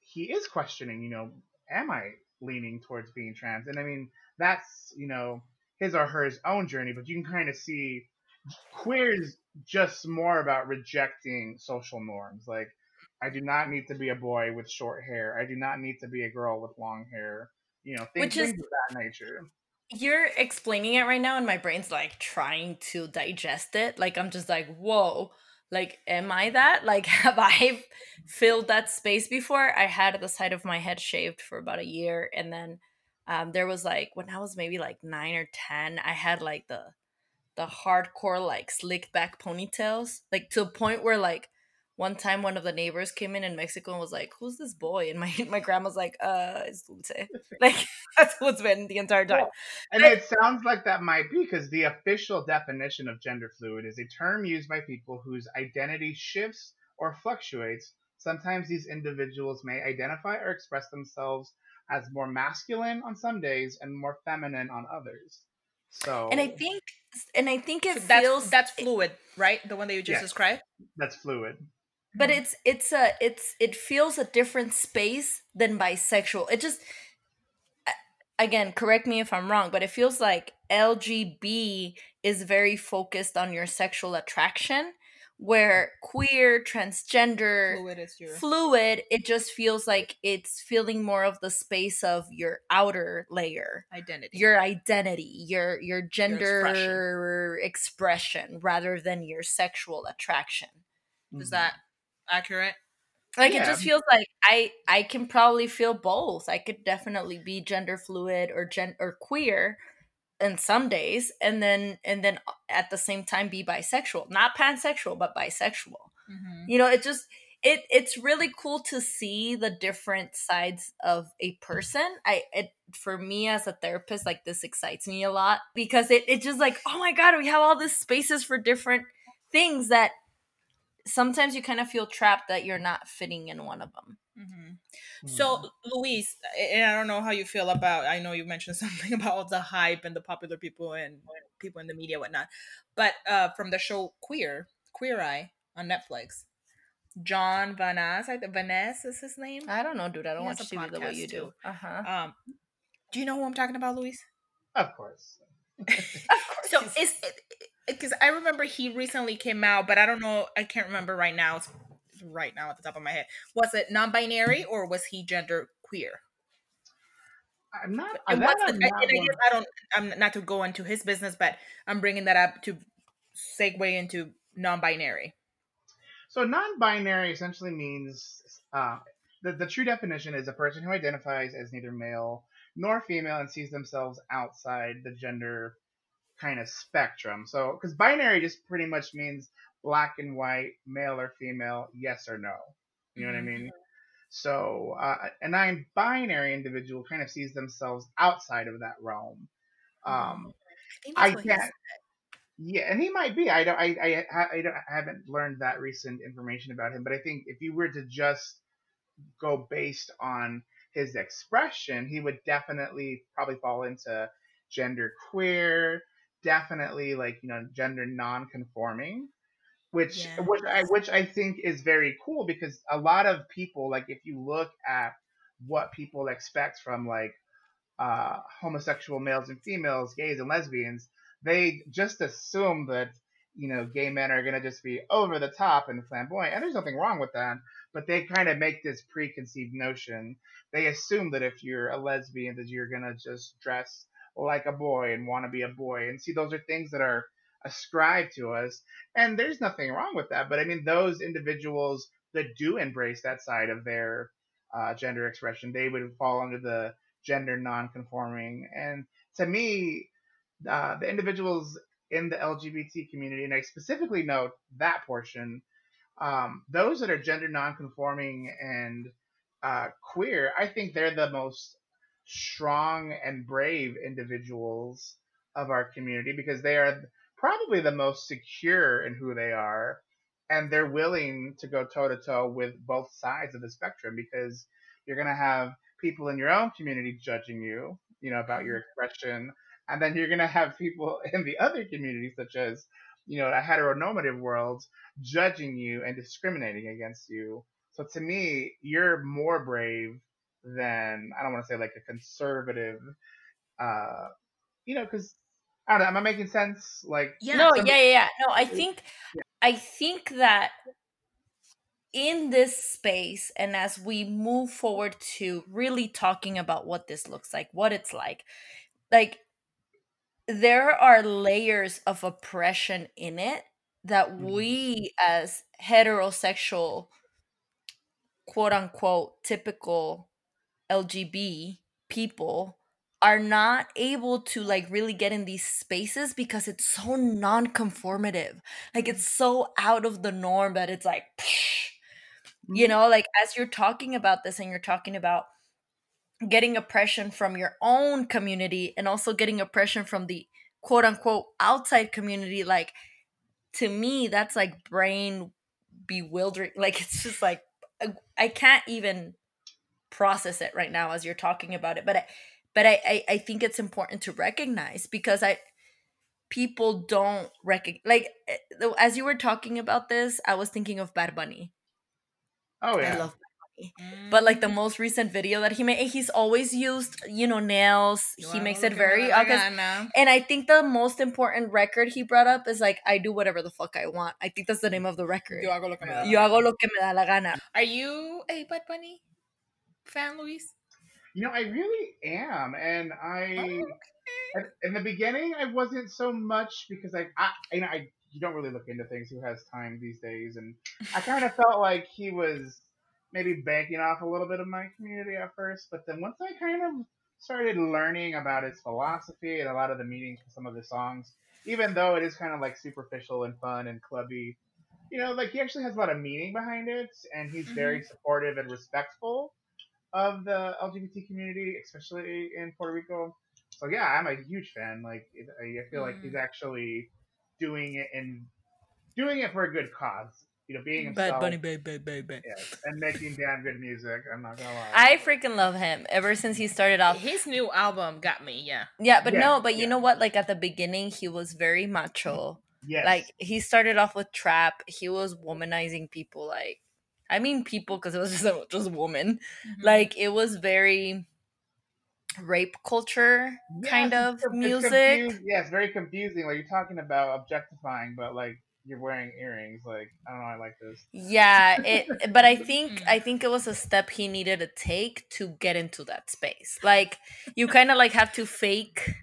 he is questioning, you know, am I leaning towards being trans? And I mean, that's you know his or her own journey, but you can kind of see queer is just more about rejecting social norms. Like, I do not need to be a boy with short hair. I do not need to be a girl with long hair. You know, things, Which is, things of that nature. You're explaining it right now, and my brain's like trying to digest it. Like, I'm just like, whoa. Like, am I that? Like, [LAUGHS] have I filled that space before? I had the side of my head shaved for about a year, and then um, there was like when I was maybe like nine or ten, I had like the the hardcore like slick back ponytails, like to a point where like one time one of the neighbors came in in Mexico and was like, "Who's this boy?" And my [LAUGHS] my grandma's like, "Uh, it's Dulce." [LAUGHS] like [LAUGHS] that's what's been the entire time. And it sounds like that might be because the official definition of gender fluid is a term used by people whose identity shifts or fluctuates. Sometimes these individuals may identify or express themselves as more masculine on some days and more feminine on others. So And I think and I think it so that's, feels that's fluid, right? The one that you just described? That's fluid. But it's it's a it's it feels a different space than bisexual. It just again, correct me if I'm wrong, but it feels like LGB is very focused on your sexual attraction where queer, transgender, fluid, your... fluid, it just feels like it's feeling more of the space of your outer layer identity, your identity, your your gender your expression. expression. rather than your sexual attraction. Is mm-hmm. that accurate? Like yeah. it just feels like I I can probably feel both. I could definitely be gender fluid or gen or queer in some days and then and then at the same time be bisexual not pansexual but bisexual. Mm-hmm. you know it just it it's really cool to see the different sides of a person. I it for me as a therapist like this excites me a lot because it, it just like oh my god we have all these spaces for different things that sometimes you kind of feel trapped that you're not fitting in one of them Mm-hmm. So, mm. Luis, and I don't know how you feel about. I know you mentioned [LAUGHS] something about all the hype and the popular people and people in the media, whatnot. But uh, from the show Queer, Queer Eye on Netflix, John Van Ness, I think Van Ness is his name. I don't know, dude. I don't watch TV the way you do. Uh huh. Um, do you know who I'm talking about, Luis? Of course. [LAUGHS] of course. So is because I remember he recently came out, but I don't know. I can't remember right now. Right now at the top of my head. Was it non-binary or was he gender queer? I'm not. And what's the, not I, I don't. I'm not to go into his business, but I'm bringing that up to segue into non-binary. So non-binary essentially means uh, the the true definition is a person who identifies as neither male nor female and sees themselves outside the gender kind of spectrum. So because binary just pretty much means black and white, male or female, yes or no. You know mm-hmm. what I mean? Mm-hmm. So uh, a non-binary individual kind of sees themselves outside of that realm. Um, I can't. Yeah, and he might be. I don't. I, I. I don't. I haven't learned that recent information about him. But I think if you were to just go based on his expression, he would definitely probably fall into gender queer, definitely like you know gender non-conforming which yes. which I which I think is very cool because a lot of people like if you look at what people expect from like uh, homosexual males and females, gays and lesbians, they just assume that you know, gay men are gonna just be over the top and flamboyant, and there's nothing wrong with that. But they kind of make this preconceived notion. They assume that if you're a lesbian, that you're gonna just dress like a boy and want to be a boy. And see, those are things that are ascribed to us, and there's nothing wrong with that. But I mean, those individuals that do embrace that side of their uh, gender expression, they would fall under the gender non-conforming. And to me, uh, the individuals in the LGBT community, and I specifically note that portion, um, those that are gender non-conforming and uh, queer, I think they're the most strong and brave individuals of our community because they are probably the most secure in who they are and they're willing to go toe to toe with both sides of the spectrum because you're going to have people in your own community judging you, you know, about your mm-hmm. expression, and then you're going to have people [LAUGHS] in the other community, such as, you know, a heteronormative world, judging you and discriminating against you. So to me, you're more brave than I don't want to say like a conservative, uh, you know, because I don't know. Am I making sense? Like, yeah. no, yeah, yeah, yeah. No, I think, yeah. I think that in this space and as we move forward to really talking about what this looks like what it's like like there are layers of oppression in it that mm-hmm. we as heterosexual quote unquote typical lgb people are not able to like really get in these spaces because it's so non-conformative. Like it's so out of the norm that it's like psh, [SNIFFS] you mm-hmm. know like as you're talking about this and you're talking about getting oppression from your own community and also getting oppression from the quote unquote outside community like to me that's like brain bewildering. Like it's just like i can't even process it right now as you're talking about it but i but i i, I think it's important to recognize because i people don't recognize like eh, as you were talking about this i was thinking of bad bunny Oh yeah. I love Mm. But like the most recent video that he made, he's always used, you know, nails. he makes it very obvious. And I think the most important record he brought up is like, I do whatever the fuck I want. I think that's the name of the record. Yo hago lo que me da, Yo hago lo que me da la gana. Are you a Bad Bunny fan, Luis? You know, I really am, and I. Okay. In the beginning, I wasn't so much because I, I, you know, I you don't really look into things. Who has time these days? And I [LAUGHS] kind of felt like he was maybe banking off a little bit of my community at first, but then once I kind of started learning about his philosophy and a lot of the meanings for some of the songs, even though it is kind of like superficial and fun and clubby, you know, like he actually has a lot of meaning behind it, and he's mm-hmm. very supportive and respectful of the LGBT community, especially in Puerto Rico. So yeah, I'm a huge fan. Like I feel mm. like he's mm. actually doing it and doing it for a good cause. You know, being himself. Bad Bunny, babe, babe, babe, babe. Yes, and making damn good music. I'm not gonna lie. I freaking love him ever since he started off. His new album got me. Yeah. Yeah, but yeah, no, but yeah. you know what? Like at the beginning, he was very macho. Yes. Like he started off with trap. He was womanizing people. Like, I mean, people because it was [LAUGHS] just a, just a woman. Mm-hmm. Like it was very rape culture kind of music. It's yeah, it's very confusing. Like you're talking about objectifying, but like you're wearing earrings. Like I don't know, I like this. Yeah, it. but I [LAUGHS] think I think it was a step he needed to take to get into that space. Like you kind of like have to fake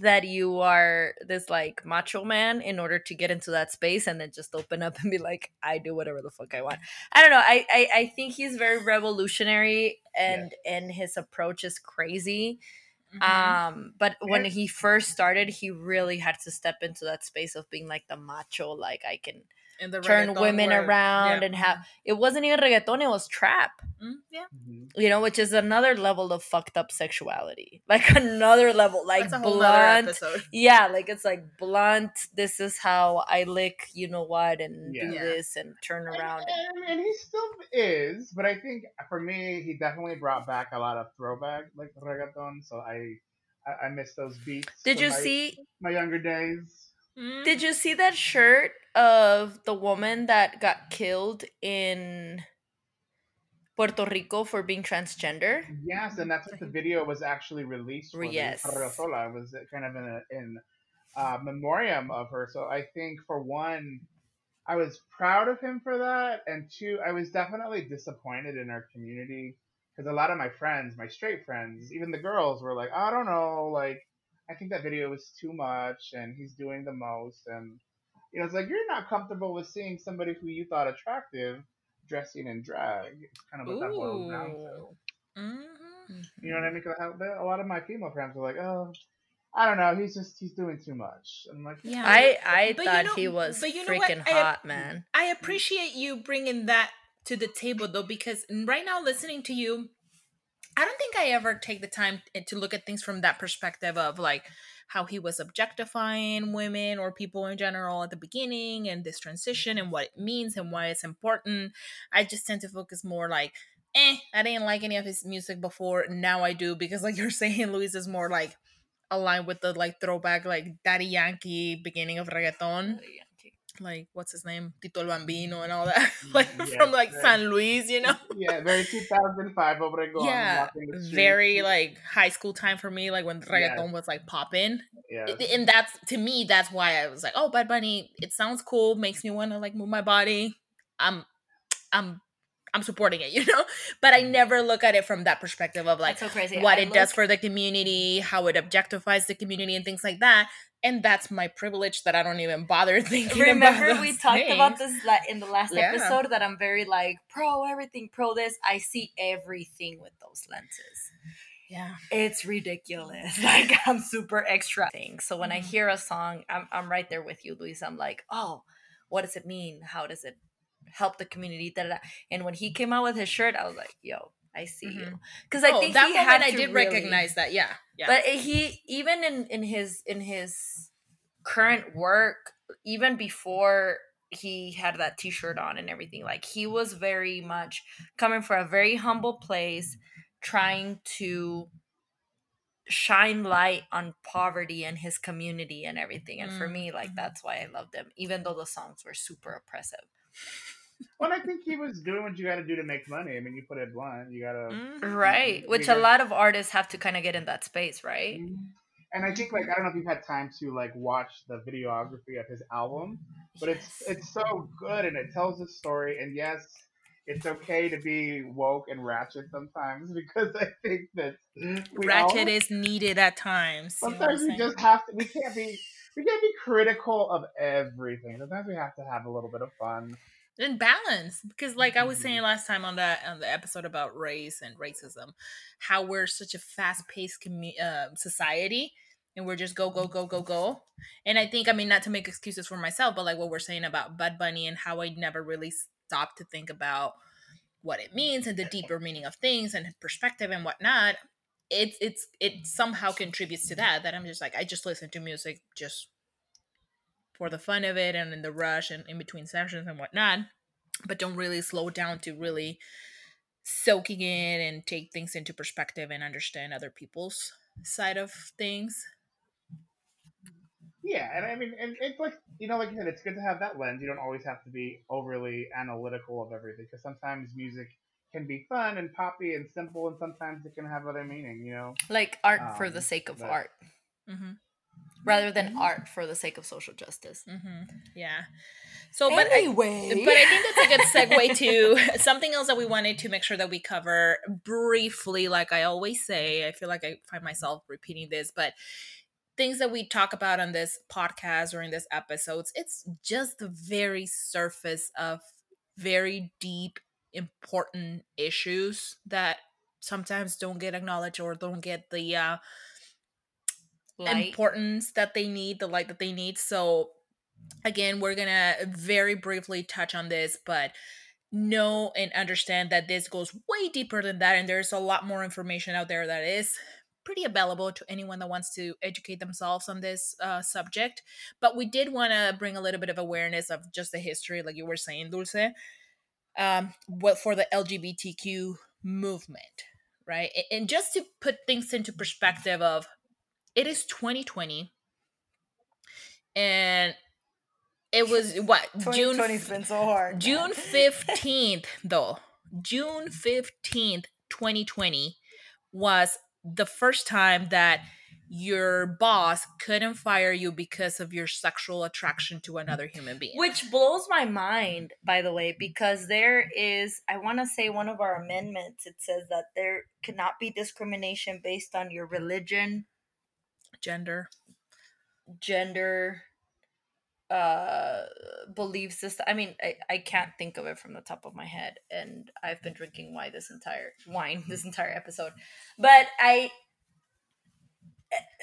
that you are this like macho man in order to get into that space and then just open up [LAUGHS] and be like i do whatever the fuck i want i don't know i i, I think he's very revolutionary and yeah. and his approach is crazy mm-hmm. um but when he first started he really had to step into that space of being like the macho like i can turn women word. around yeah. and have it wasn't even reggaeton it was trap mm, yeah mm-hmm. you know which is another level of fucked up sexuality [LAUGHS] like another level like blunt yeah like it's like blunt this is how i lick you know what and yeah. do this and turn around and, and, and, he still is but i think for me he definitely brought back a lot of throwback like reggaeton so i i, I miss those beats did you my, see my younger days Mm. Did you see that shirt of the woman that got killed in Puerto Rico for being transgender? Yes, and that's what the video was actually released for. Yes, Sola was kind of in a, in uh, memoriam of her. So I think for one, I was proud of him for that, and two, I was definitely disappointed in our community because a lot of my friends, my straight friends, even the girls, were like, I don't know, like I think that video was too much, and he's doing the most, and you know, it's like you're not comfortable with seeing somebody who you thought attractive dressing in drag. It's kind of what that boils down to. Mm-hmm. You know what I mean? 'Cause I- a lot of my female friends were like, "Oh, I don't know, he's just he's doing too much." I'm like, Yeah. I I But you thought know- he was but you know what? freaking I- hot, man. I appreciate you bringing that to the table though, because right now listening to you, I don't think I ever take the time to look at things from that perspective of like how he was objectifying women or people in general at the beginning and this transition and what it means and why it's important. I just tend to focus more like, eh, I didn't like any of his music before. Now I do because like [LAUGHS] you're saying, Luis is more like aligned with the like throwback like Daddy Yankee beginning of reggaeton like what's his name Tito el Bambino and all that [LAUGHS] like Yes, from like right. San Luis you know [LAUGHS] yeah, very 2005 Obregón. yeah walking the streets. very like high school time for me like when reggaeton Yes. was like popping Yes. and that's to me that's why I was like oh Bad Bunny it sounds cool makes me want to like move my body I'm I'm I'm supporting it [LAUGHS] you know but I mm. never look at it from that perspective of like so crazy. what I it does for the community, how it objectifies the community, and things like that. And that's my privilege that I don't even bother [LAUGHS] thinking. About. Remember we talked about this in the last Yeah. episode that I'm very like pro everything, pro this. I see everything with those lenses. Yeah, It's ridiculous. [LAUGHS] Like I'm super extra thing. So when I Mhm. hear a song, I'm I'm right there with you, Luis. I'm like, oh, what does it mean? How does it help the community? Da, da, da. And when he came out with his shirt, I was like, yo, I see you. Mhm. Because I oh, think that he had I did really- recognize that. Yeah, yeah. but he even in in his in his current work even before he had that t-shirt on and everything like he was very much coming from a very humble place trying to shine light on poverty and his community and everything and for Mm, me like that's why i loved him even though the songs were super oppressive Well, I think he was doing what you got to do to make money. I mean, you put it blunt. You got to. Mhm. right which a lot of artists have to kind of get in that space right And I think like I don't know if you've had time to like watch the videography of his album, but it's Yes. it's so good and it tells a story. And yes, it's okay to be woke and ratchet sometimes [LAUGHS] because I think that we Ratchet all, is needed at times. you know what I'm sometimes we just have to. We can't be we can't be critical of everything. Sometimes we have to have a little bit of fun. And balance because like i was saying last time on that on the episode about race and racism how we're such a fast-paced commu- uh, society and we're just go go go go go. And i think i mean not to make excuses for myself but like what we're saying about Bad Bunny and how i never really stopped to think about what it means and the deeper meaning of things and perspective and whatnot it's it's it somehow contributes to that that i'm just like i just listen to music just for the fun of it and in the rush and in between sessions and whatnot, but don't really slow down to really soaking in and take things into perspective and understand other people's side of things. Yeah, and I mean, and it's like you know, like you said, it's good to have that lens. You don't always have to be overly analytical of everything because sometimes music can be fun and poppy and simple, and sometimes it can have other meaning. You know. like art for the Um, sake of but- art Mm-hmm. Rather than art for the sake of social justice Mm-hmm. Yeah. So, but I, anyway but I think that's a good segue to [LAUGHS] something else that we wanted to make sure that we cover briefly. Like I always say, I feel like I find myself repeating this, but things that we talk about on this podcast or in this episodes, it's just the very surface of very deep, important issues that sometimes don't get acknowledged or don't get the uh, Light. importance that they need, the light that they need. So, again, we're gonna very briefly touch on this, but know and understand that this goes way deeper than that, and there's a lot more information out there that is pretty available to anyone that wants to educate themselves on this uh, subject. But we did want to bring a little bit of awareness of just the history, like you were saying, Dulce, um, what for the LGBTQ movement, right? And just to put things into perspective of it is 2020 and it was what june 2020's been so hard june [LAUGHS] 15th though. June 15th 2020 was the first time that your boss couldn't fire you because of your sexual attraction to another human being. Which blows my mind, by the way, because there is, I want to say one of our amendments, it says that there cannot be discrimination based on your religion, gender, gender, uh belief system i mean I, I can't think of it from the top of my head and i've been drinking wine this entire wine this entire episode but i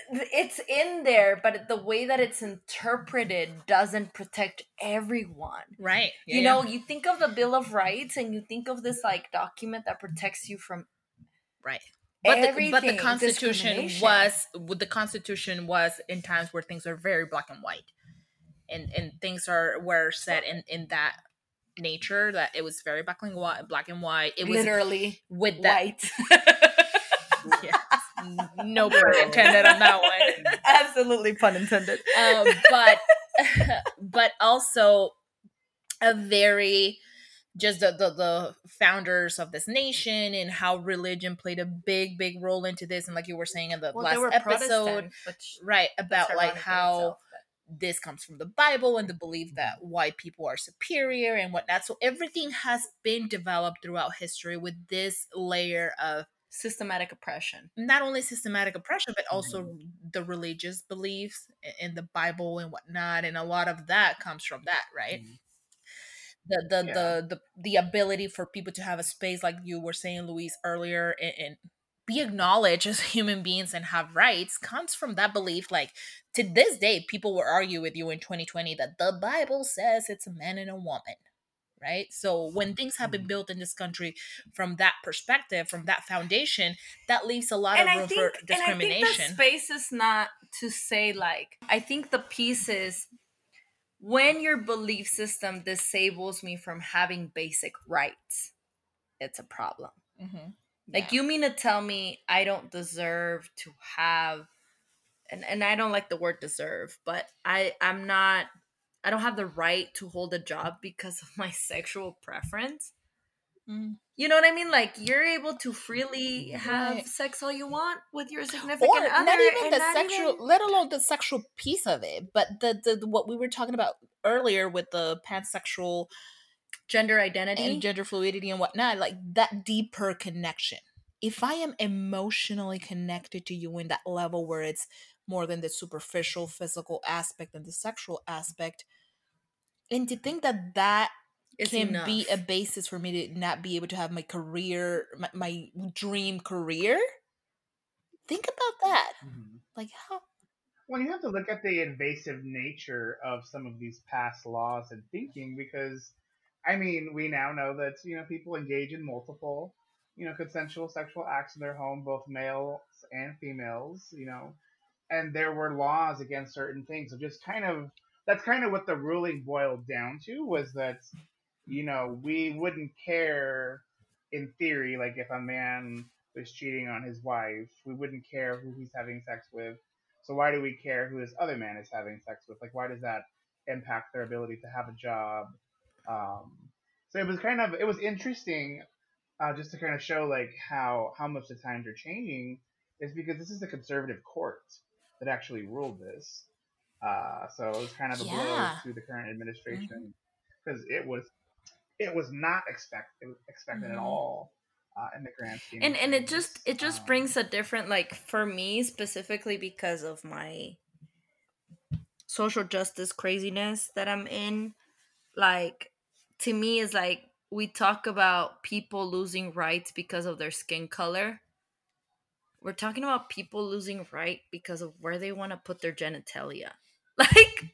it's in there, but the way that it's interpreted doesn't protect everyone. Right. Yeah, you know, you think of the Bill of Rights and you think of this like document that protects you from right. But the, but the Constitution was the Constitution was in times where things are very black and white, and and things are were set in in that nature that it was very black and white. Black and white. It was literally with that. White. [LAUGHS] yeah no pun intended on that one. [LAUGHS] Absolutely pun intended. Um, but [LAUGHS] but also a very just the, the, the founders of this nation and how religion played a big big role into this. And like you were saying in the well, last episode right about like how itself, this comes from the bible and the belief that white people are superior and whatnot. So everything has been developed throughout history with this layer of systematic oppression. not only systematic oppression but also mm-hmm. the religious beliefs in the bible and whatnot. And a lot of that comes from that right? Mm-hmm. The the, yeah. the the the ability for people to have a space like you were saying Luis earlier and, and be acknowledged as [LAUGHS] human beings and have rights comes from that belief like to this day people will argue with you in 2020 that the bible says it's a man and a woman right? So when things have been mm-hmm. built in this country from that perspective, from that foundation, that leaves a lot and of room for discrimination. And I think the space is not to say like I think the piece is when your belief system disables me from having basic rights, it's a problem. Mm-hmm. Like you mean to tell me I don't deserve to have and, and I don't like the word deserve, but I I'm not I don't have the right to hold a job because of my [LAUGHS] sexual preference. Mm. You know what I mean? Like you're able to freely have right. sex all you want with your significant or other, not even the not sexual, even... let alone the sexual piece of it, but the, the, the what we were talking about earlier with the pansexual gender identity and gender fluidity and whatnot, like that deeper connection. If I am emotionally connected to you in that level where it's more than the superficial physical aspect and the sexual aspect, and to think that that it's can enough. be a basis for me to not be able to have my career my, my dream career think about that mm-hmm. like how well you have to look at the invasive nature of some of these past laws and thinking because i mean we now know that you know people engage in multiple you know consensual sexual acts in their home both males and females you know and there were laws against certain things so just kind of that's kind of what the ruling boiled down to was that you know we wouldn't care in theory like if a man was cheating on his wife we wouldn't care who he's having sex with so why do we care who this other man is having sex with like why does that impact their ability to have a job um, so it was kind of it was interesting uh, just to kind of show like how how much the times are changing is because this is the conservative court that actually ruled this uh, so it was kind of a yeah. blow to the current administration because mm-hmm. it was it was not expected expected mm-hmm. at all uh, in the grand scheme. And and it just it just um, brings a different like for me specifically because of my social justice craziness that I'm in. Like to me is like we talk about people losing rights because of their skin color we're talking about people losing right because of where they want to put their genitalia. [LAUGHS] Like,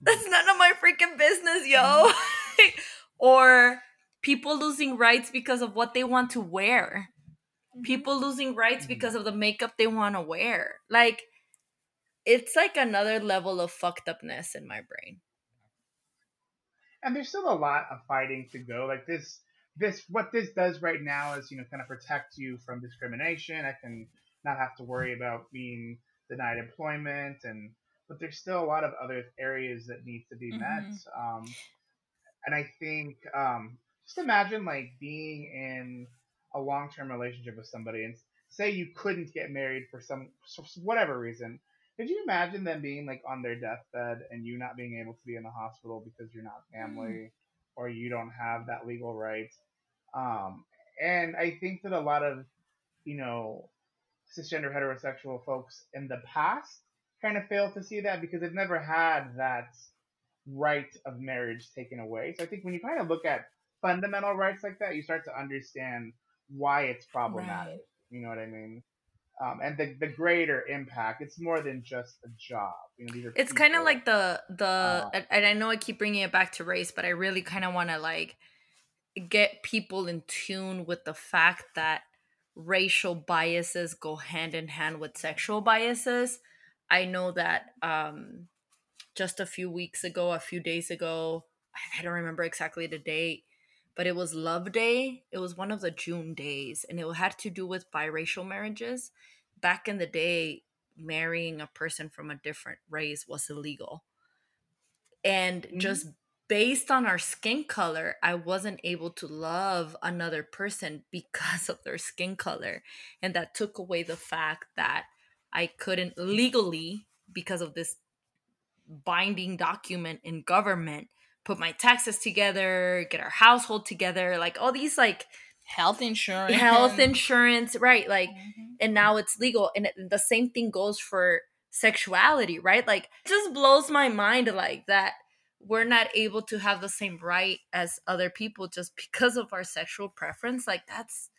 that's none of my freaking business, yo. [LAUGHS] Or people losing rights because of what they want to wear. Mm-hmm. People losing rights because of the makeup they want to wear. Like, it's like another level of fucked upness in my brain. And there's still a lot of fighting to go. Like this, this what this does right now is you know kind of protect you from discrimination. I can not have to worry about being denied employment and but there's still a lot of other areas that need to be mm-hmm. met. Um, and I think um, just imagine like being in a long term relationship with somebody and say you couldn't get married for some for whatever reason, could you imagine them being like on their deathbed and you not being able to be in the hospital because you're not family mm. or you don't have that legal right? Um, and I think that a lot of, you know, cisgender heterosexual folks in the past kind of failed to see that because they've never had that right of marriage taken away. So I think when you kind of look at fundamental rights like that, you start to understand why it's problematic. Right. You know what I mean? Um, and the the greater impact. It's more than just a job. You know, these are it's kind of like the the uh, and I know I keep bringing it back to race, but I really kind of want to like get people in tune with the fact that racial biases go hand in hand with sexual biases. I know that um, just a few weeks ago, a few days ago, I don't remember exactly the date, but it was Love Day. It was one of the June days, and it had to do with biracial marriages. Back in the day, marrying a person from a different race was illegal. And mm-hmm. just based on our skin color, I wasn't able to love another person [LAUGHS] because of their skin color. And that took away the fact that I couldn't legally, because of this binding document in government, put my taxes together, get our household together, like all these like health insurance. Health insurance, right? Like mm-hmm. and now it's legal and it, the same thing goes for sexuality, right? Like just blows my mind like that we're not able to have the same right as other people just because of our sexual preference like that's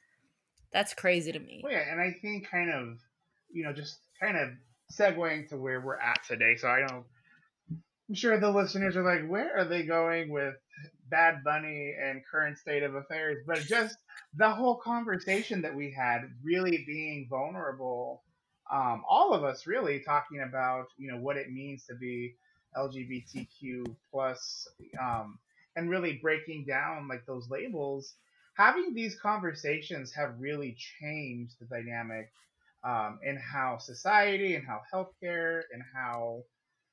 that's crazy to me well, yeah and i think kind of you know just kind of segueing to where we're at today so i don't i'm sure the listeners are like where are they going with bad bunny and current state of affairs but just the whole conversation that we had really being vulnerable um, all of us really talking about you know what it means to be LGBTQ plus, um, and really breaking down like those labels. Having these conversations have really changed the dynamic um, in how society and how healthcare and how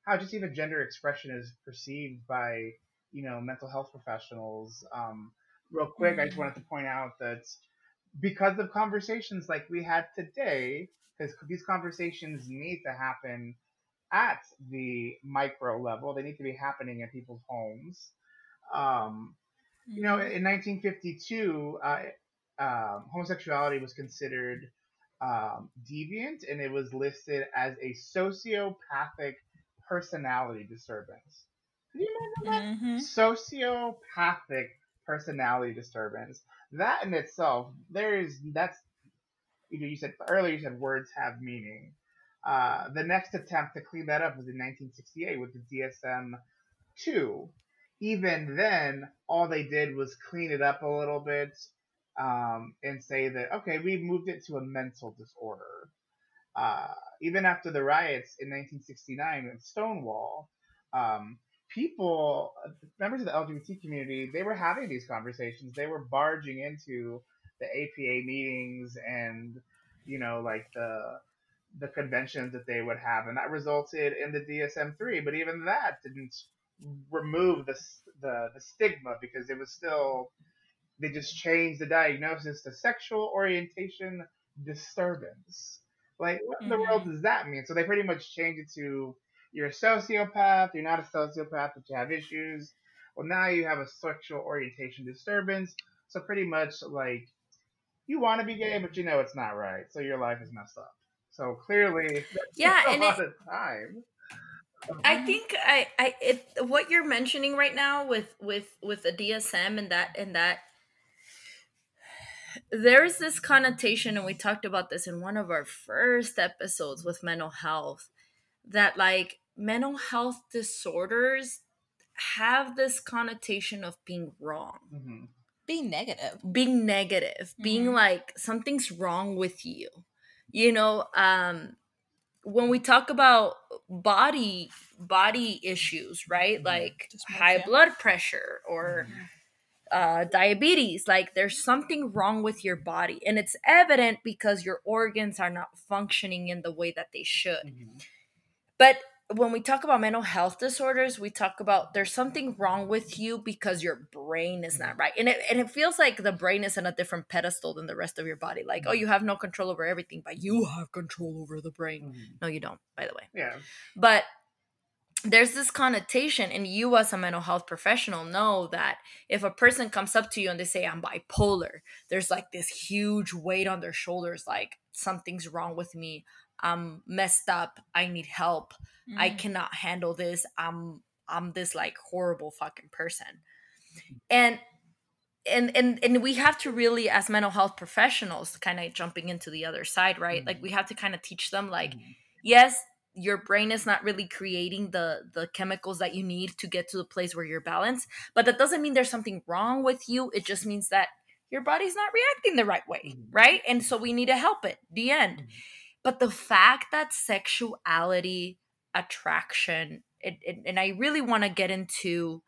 how just even gender expression is perceived by you know mental health professionals. Um, real quick, I just wanted to point out that because of conversations like we had today, because these conversations need to happen at the micro level. They need to be happening in people's homes. Um, you know, mm-hmm. in 1952, uh, um, homosexuality was considered um, deviant and it was listed as a sociopathic personality disturbance. Did you remember that? Mm-hmm. Sociopathic personality disturbance. That in itself, there is that's you know you said earlier you said words have meaning. Uh, the next attempt to clean that up was in 1968 with the DSM 2. Even then, all they did was clean it up a little bit um, and say that, okay, we've moved it to a mental disorder. Uh, even after the riots in 1969 in Stonewall, um, people, members of the LGBT community, they were having these conversations. They were barging into the APA meetings and, you know, like the the conventions that they would have, and that resulted in the DSM three. But even that didn't remove the, the the stigma because it was still they just changed the diagnosis to sexual orientation disturbance. Like, what in the world mm-hmm. does that mean? So they pretty much changed it to you're a sociopath, you're not a sociopath, but you have issues. Well, now you have a sexual orientation disturbance. So pretty much like you want to be gay, but you know it's not right. So your life is messed up. So clearly, [LAUGHS] yeah, and it, time. I um, think I, I, it, what you're mentioning right now with with with the DSM and that and that, there's this connotation, and we talked about this in one of our first episodes with mental health, that like mental health disorders have this connotation of being wrong. Mm-hmm. Being negative. Being negative. Mm-hmm. Being like something's wrong with you you know um when we talk about body body issues right mm-hmm. like high blood pressure or mm-hmm. Uh, diabetes like there's something wrong with your body and it's evident because your organs are not functioning in the way that they should mm-hmm. but when we talk about mental health disorders, we talk about there's something wrong with you because your brain is not right. And it, and it feels like the brain is on a different pedestal than the rest of your body. Like, oh, you have no control over everything, but you have control over the brain. Mhm. No, you don't, by the way. Yeah. But there's this connotation, and you, as a mental health professional, know that if a person comes up to you and they say, I'm bipolar, there's like this huge weight on their shoulders, like something's wrong with me. I'm messed up. I need help. I Mm. cannot handle this. I'm I'm this like horrible fucking person. And and and and we have to really as mental health professionals kind of jumping into the other side, right? Like we have to kind of teach them like Mhm. yes, your brain is not really creating the the chemicals that you need to get to the place where you're balanced, but that doesn't mean there's something wrong with you. It just means that your body's not reacting the right way, Mhm. right? And so we need to help it. The end. Mhm. But the fact that sexuality, attraction, it, it, and I really want to get into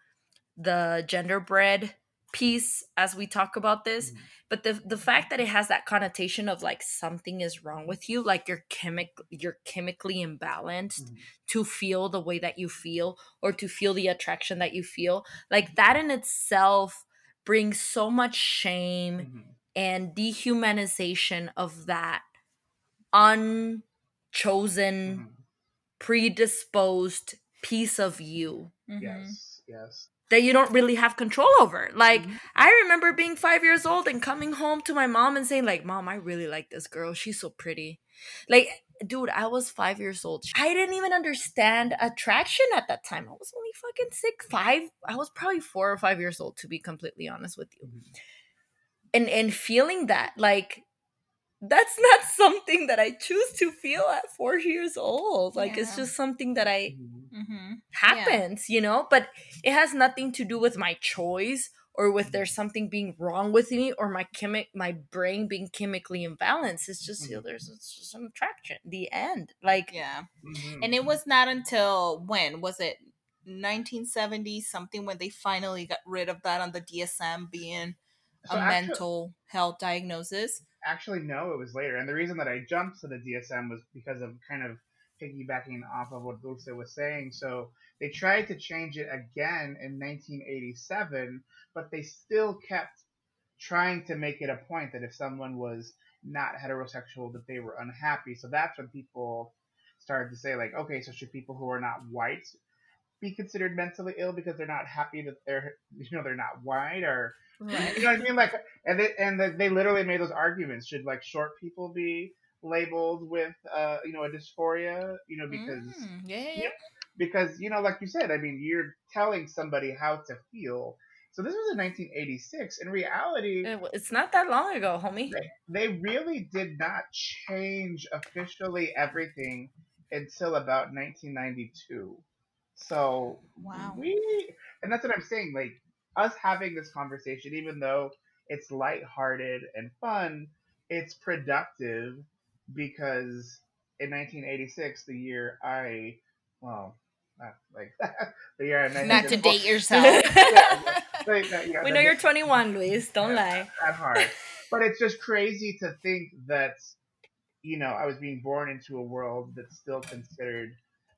the genderbread piece as we talk about this Mhm. but the the fact that it has that connotation of like something is wrong with you like you're chemic you're chemically imbalanced Mhm. to feel the way that you feel or to feel the attraction that you feel like that in itself brings so much shame Mhm. and dehumanization of that unchosen Mhm. predisposed piece of you. Yes. Yes. That you don't really have control over. Like Mhm. I remember being 5 years old and coming home to my mom and saying like, "Mom, I really like this girl. She's so pretty." Like, dude, I was 5 years old. I didn't even understand attraction at that time. I was only fucking 6, 5. I was probably 4 or 5 years old to be completely honest with you. Mhm. And and feeling that like that's not something that I choose to feel at 4 years old. Like it's just something that I Mhm. Mhm. happens, you know, but it has nothing to do with my choice or with there's something being wrong with me or my chemic my brain being chemically imbalanced. It's just you know, there's it's just an attraction. The end. Like Yeah. Mhm. And it was not until when was it 1970 something when they finally got rid of that on the DSM being So a actu- mental health diagnosis. Actually, no, it was later. And the reason that I jumped to the DSM was because of kind of piggybacking off of what Dulce was saying. So they tried to change it again in 1987, but they still kept trying to make it a point that if someone was not heterosexual, that they were unhappy. So that's when people started to say, like, okay, so should people who are not white be considered mentally ill because they're not happy that they're, you know, they're not white or Right. you know what I mean? Like, and they, and the, they literally made those arguments. Should like short people be labeled with, uh, you know, a dysphoria? You know, because Mm, yeah, yeah, Yeah. yeah. because you know, like you said, I mean, you're telling somebody how to feel. So this was in 1986. In reality, it's not that long ago, homie. they really did not change officially everything until about 1992. So Wow. we, and that's what I'm saying. Like us having this conversation, even though it's lighthearted and fun, it's productive because in 1986, the year I, well, not like [LAUGHS] the year I Not to date yourself. [LAUGHS] Yeah, like, yeah, We know you're 21, Luis. Don't Yeah. lie. that hard. But it's just crazy to think that, you know, I was being born into a world that's still considered,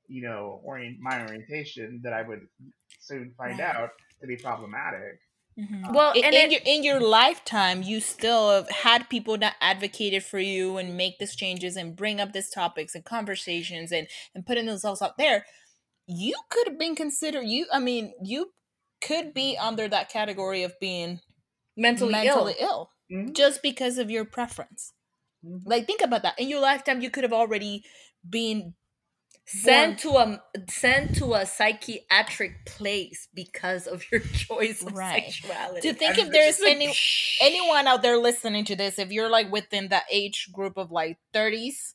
you know, orient my orientation that I would soon find Right. out to be problematic. Mhm. Well, in, and in it- your in your lifetime, you still have had people that advocated for you and make these changes and bring up these topics and conversations and and putting themselves out there. You could have been considered. You, I mean, you could be under that category of being Mentally, mentally ill. ill, Mhm. just because of your preference. Mhm. Like, think about that. In your lifetime, you could have already been Sent to a sent to a psychiatric place because of your [LAUGHS] choice of Right. sexuality. to think And if there's is any anyone out there listening to this, if you're like within the age group of like 30s,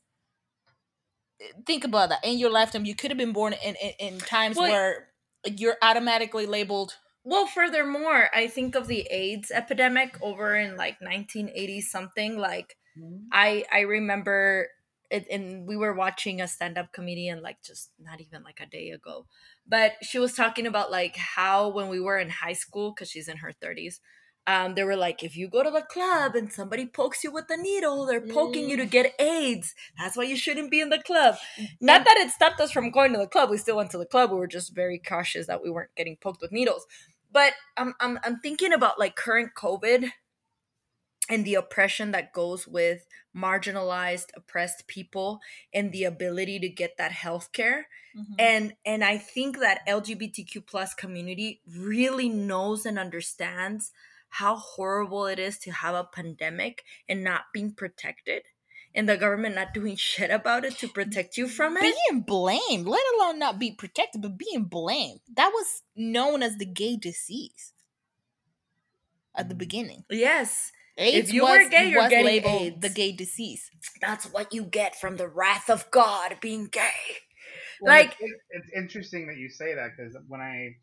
think about that. In your lifetime, you could have been born in, in, in times Well- where you're automatically labeled. Well, furthermore, I think of the AIDS epidemic over in like 1980 something. Like Mhm. I I remember it, and we were watching a stand-up comedian like just not even like a day ago, but she was talking about like how when we were in high school because she's in her 30s, um, they were like, if you go to the club and somebody pokes you with a needle, they're poking you to mm. get AIDS. That's why you shouldn't be in the club. Mm, not mm. that it stopped us from going to the club. We still went to the club. We were just very cautious that we weren't getting poked with needles. But I'm I'm I'm thinking about like current COVID and the oppression that goes with marginalized oppressed people and the ability to get that health care Mhm. and and i think that lgbtq plus community really knows and understands how horrible it is to have a pandemic and not being protected and the government not doing [LAUGHS] shit about it to protect you from it being blamed, let alone not be protected, but being blamed. That was known as the gay disease at the beginning. yes AIDS you was, were gay, you're was getting labeled AIDS. the gay disease. that's what you get from the wrath of god being gay Well, like it's, it's interesting that you say that because when I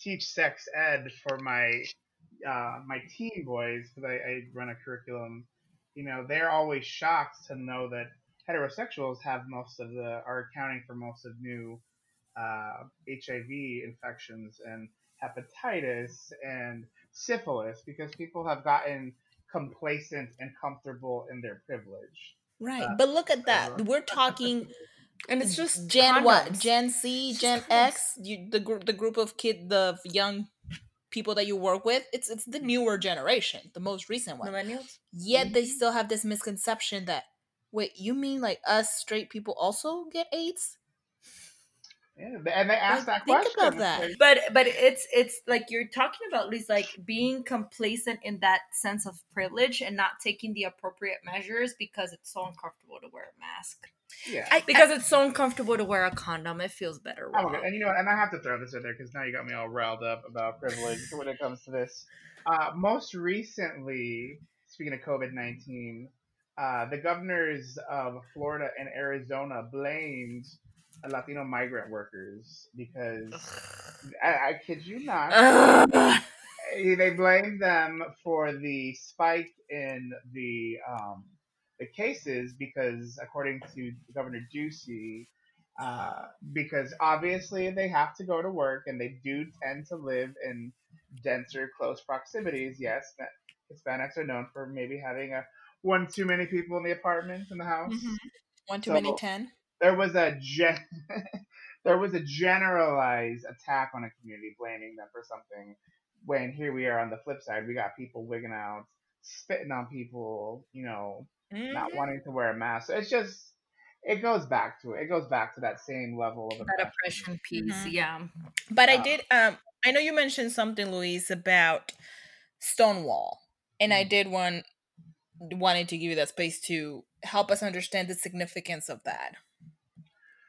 teach sex ed for my uh, my teen boys, because I, I run a curriculum, you know, they're always shocked to know that heterosexuals have most of the are accounting for most of new uh, HIV infections and hepatitis and syphilis because people have gotten complacent and comfortable in their privilege. Right. Uh, but look at that. uh, We're talking [LAUGHS] and it's just Gen what? condoms. Gen C, It's Gen. X, you, the group the group of kid the young people that you work with, it's it's the newer generation, the most recent one. millennials Yet they still have this misconception that wait, you mean like us straight people also get AIDS? Yeah, and they ask Like, that think question. about that. but but it's it's like you're talking about Lisa, like being complacent in that sense of privilege and not taking the appropriate measures because it's so uncomfortable to wear a mask yeah. I, because it's so uncomfortable to wear a condom it feels better I'm okay. And you know what? And I have to throw this in there because now you got me all riled up about privilege when it comes to this. Uh, most recently, speaking of COVID 19, uh, the governors of Florida and Arizona blamed Latino migrant workers because, I, I kid you not, they blame them for the spike in the um, the cases because, according to Governor Ducey, uh, because obviously they have to go to work and they do tend to live in denser, close proximities. Yes, Hispanics are known for maybe having a one too many people in the apartment in the house. Mhm. one too So- many ten. There was a gen- [LAUGHS] there was a generalized attack on a community, blaming them for something. When here we are on the flip side, we got people wigging out, spitting on people, you know, not Mhm. wanting to wear a mask. So it's just it goes back to it. It goes back to that same level of that oppression. oppression piece Mhm. yeah But I Uh, did um I know you mentioned something, Luis, about Stonewall. And I Mhm. did one wanted to give you that space to help us understand the significance of that.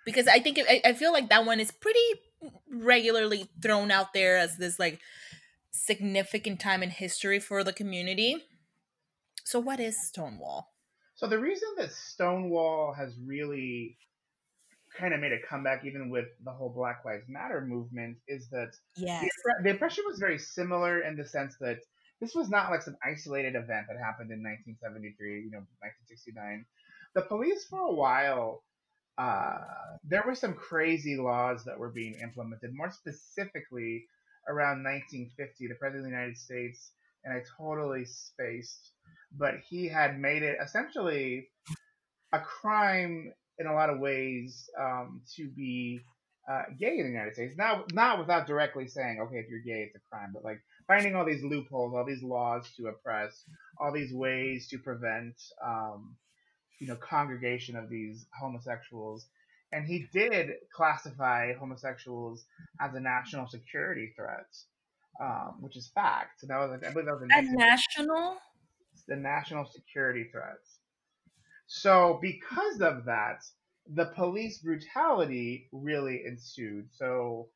Because I think it, I, I feel like that one is pretty regularly thrown out there as this like significant time in history for the community. So what is Stonewall? So the reason that Stonewall has really kind of made a comeback, even with the whole Black Lives Matter movement, is that Yes. the, the oppression was very similar in the sense that this was not like some isolated event that happened in 1973, you know, 1969. The police, for a while, uh, there were some crazy laws that were being implemented. More specifically, around 1950, the President of the United States, and I totally spaced, but he had made it essentially a crime in a lot of ways um, to be uh, gay in the United States. Not not without directly saying, okay, if you're gay, it's a crime, but like finding all these loopholes, all these laws to oppress, all these ways to prevent, um, you know, congregation of these homosexuals. And he did classify homosexuals as a national security threat, um, which is fact. And that was, I believe, that was a national the national security threats. So, because of that, the police brutality really ensued. So,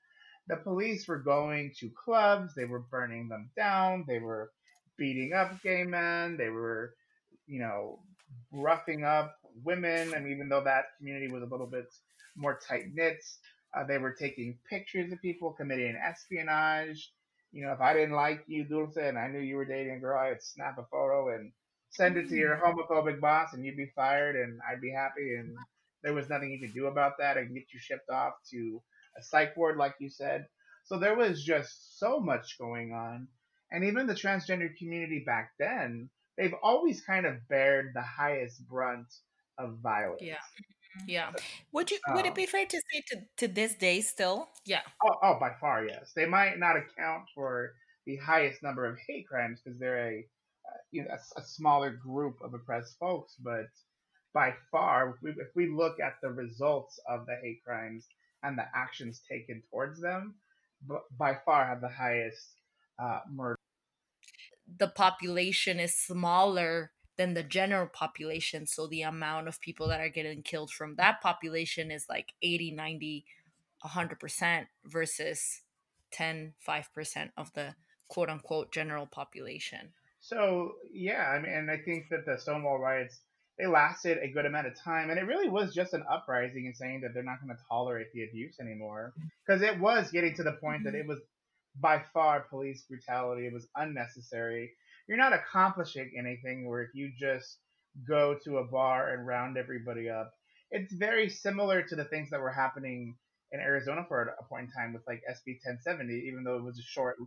the police were going to clubs, they were burning them down, they were beating up gay men, they were, you know, roughing up women. And even though that community was a little bit more tight knit, uh, they were taking pictures of people, committing espionage. You know, if I didn't like you, Dulce, and I knew you were dating a girl, I'd snap a photo and send it to your homophobic boss, and you'd be fired, and I'd be happy, and there was nothing you could do about that. Can get you shipped off to a psych ward, like you said. So there was just so much going on, and even the transgender community back then, they've always kind of bared the highest brunt of violence. Yeah. Yeah. Would you would it Um, be fair to say to, to this day still? Yeah. Oh, oh, by far, yes. They might not account for the highest number of hate crimes because they're a, uh, you know, a, a smaller group of oppressed folks. But by far, if we, if we look at the results of the hate crimes and the actions taken towards them, b- by far have the highest uh, murder. The population is smaller than the general population so the amount of people that are getting killed from that population is like 80 90 100% versus 10 5% of the quote unquote general population. So yeah, I mean, and I think that the Stonewall riots they lasted a good amount of time, and it really was just an uprising and saying that they're not going to tolerate the abuse anymore, because it was getting to the point that mm-hmm. it was by far police brutality. It was unnecessary. You're not accomplishing anything where if you just go to a bar and round everybody up. It's very similar to the things that were happening in Arizona for a point in time with like SB 1070, even though it was a short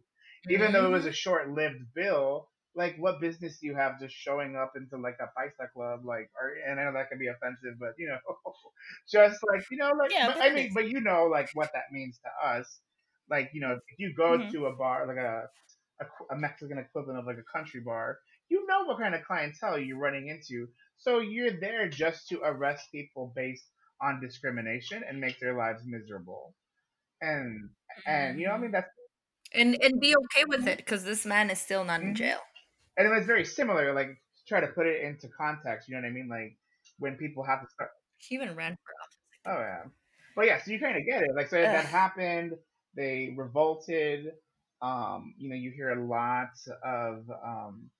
even though it was a short-lived bill, like what business do you have just showing up into like a paisa club, like, or and I know that can be offensive, but you know, [LAUGHS] just like you know, like, Yeah, but I mean, but you know, like what that means to us, like you know, if you go Mhm. to a bar, like a, a a Mexican equivalent of like a country bar, you know what kind of clientele you're running into, so you're there just to arrest people based on discrimination and make their lives miserable, and and you know, what I mean, that's and and be okay with it because this man is still not in Mhm. jail and it was very similar. Like try to put it into context, you know what I mean? Like when people have to start. he even ran for Oh yeah, but yeah. So you kind of get it. Like so that Ugh. happened. They revolted. Um, you know, you hear a lot of. Um,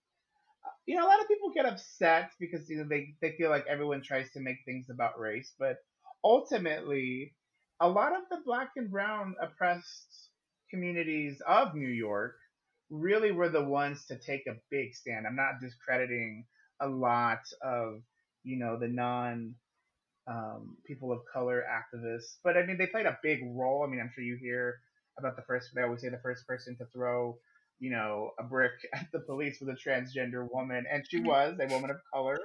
you know, a lot of people get upset because you know they they feel like everyone tries to make things about race, but ultimately, a lot of the black and brown oppressed communities of New York really were the ones to take a big stand. I'm not discrediting a lot of, you know, the non um, people of color activists, but I mean, they played a big role. I mean, I'm sure you hear about the first, they always say the first person to throw, you know, a brick [LAUGHS] at the police was a transgender woman, and she Mhm. was a woman of color.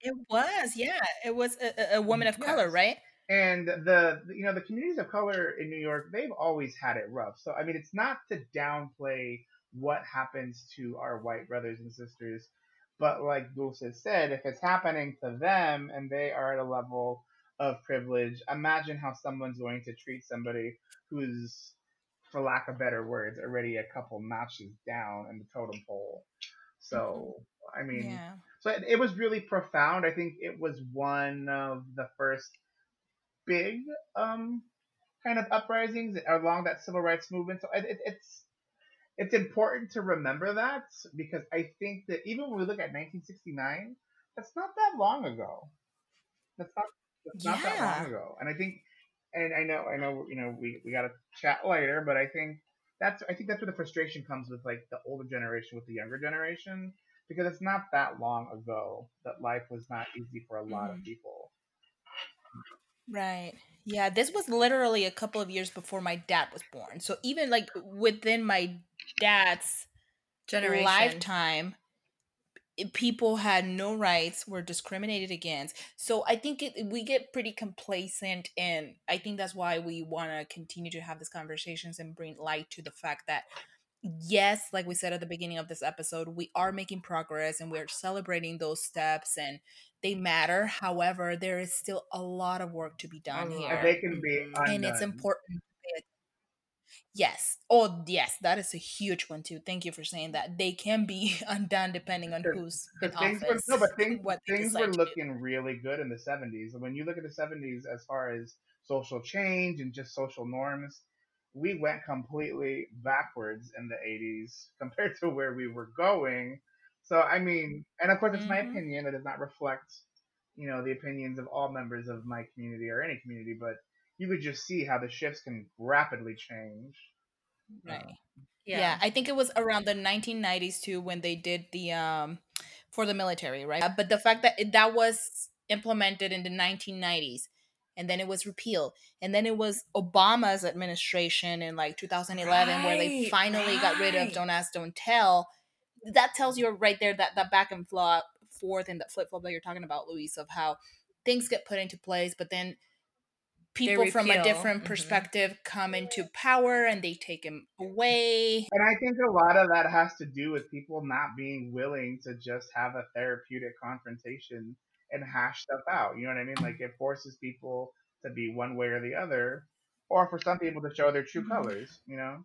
It was, yeah. It was a, a- a woman of color, right? and the you know the communities of color in New York they've always had it rough. So I mean it's not to downplay what happens to our white brothers and sisters, but like Dulce said, if it's happening to them and they are at a level of privilege, imagine how someone's going to treat somebody who's for lack of better words already a couple notches down in the totem pole. So I mean Yeah. so it, it was really profound. I think it was one of the first big um, kind of uprisings along that civil rights movement. So it, it, it's it's important to remember that because I think that even when we look at 1969, that's not that long ago. That's not that's not that long ago. And I think, and I know I know you know we we got to chat later, but I think that's I think that's where the frustration comes with like the older generation with the younger generation because it's not that long ago that life was not easy for a lot of Mhm. people. Right. Yeah, this was literally a couple of years before my dad was born. So even like within my dad's generation lifetime, people had no rights, were discriminated against. So I think it, we get pretty complacent, and I think that's why we want to continue to have these conversations and bring light to the fact that yes, like we said at the beginning of this episode, we are making progress and we're celebrating those steps and they matter. However, there is still a lot of work to be done A here. They can be Mhm. And it's important. To pay at- Yes. Oh, yes. That is a huge one too. Thank you for saying that. They can be [LAUGHS] undone depending on who's in things were office. no, but [LAUGHS] things what things were do. looking really good in the seventies. When you look at the seventies as far as social change and just social norms, we went completely backwards in the eighties [LAUGHS] compared to where we were going. So I mean, and of course it's my Mhm. opinion. It does not reflect, you know, the opinions of all members of my community or any community, but you could just see how the shifts can rapidly change. Right. Uh, Yeah. yeah, I think it was around the 1990s too when they did the um for the military, right? Uh, But the fact that it, that was implemented in the 1990s and then it was repealed and then it was obama's administration in like 2011 where they Right, finally got rid of don't ask don't tell that tells you right there that that back and flop forth and that flip flop that you're talking about luis of how things get put into place but then people from a repeal, different mhm. perspective come into power and they take him away And I think a lot of that has to do with people not being willing to just have a therapeutic confrontation and hash stuff out. You know what I mean? Like it forces people to be one way or the other, or for some people to show their true Mhm. colors. You know.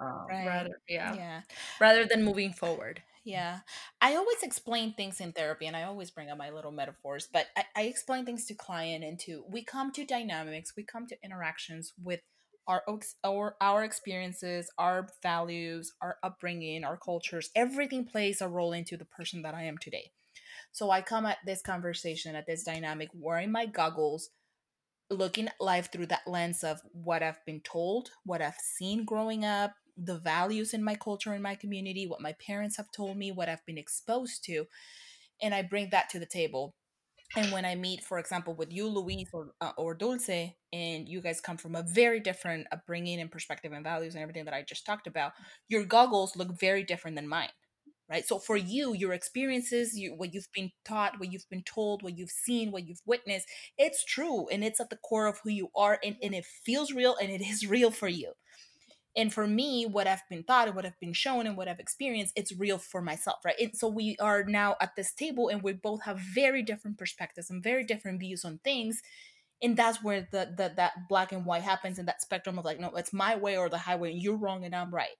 Um, right Rather, yeah. yeah Rather than moving forward. Mm. Yeah. I always explain things in therapy and I always bring up my little metaphors, but I, I explain things to client and to we come to dynamics, we come to interactions with our our our experiences, our values, our upbringing, our cultures, everything plays a role into the person that I am today. So I come at this conversation, at this dynamic, wearing my goggles, looking at life through that lens of what I've been told, what I've seen growing up, the values in my culture, in my community, what my parents have told me, what I've been exposed to. And I bring that to the table. And when I meet, for example, with you, Luis or, uh, or Dulce, and you guys come from a very different upbringing and perspective and values and everything that I just talked about, your goggles look very different than mine right so for you your experiences you what you've been taught what you've been told what you've seen what you've witnessed it's true and it's at the core of who you are and, and it feels real and it is [LAUGHS] real for you and for me what i've been taught and what i've been shown and what i've experienced it's real for myself right and so we are now at this table and we both have very different perspectives and very different views on things and that's where the, the that black and white happens in that spectrum of like no it's my way or the highway and you're wrong and i'm right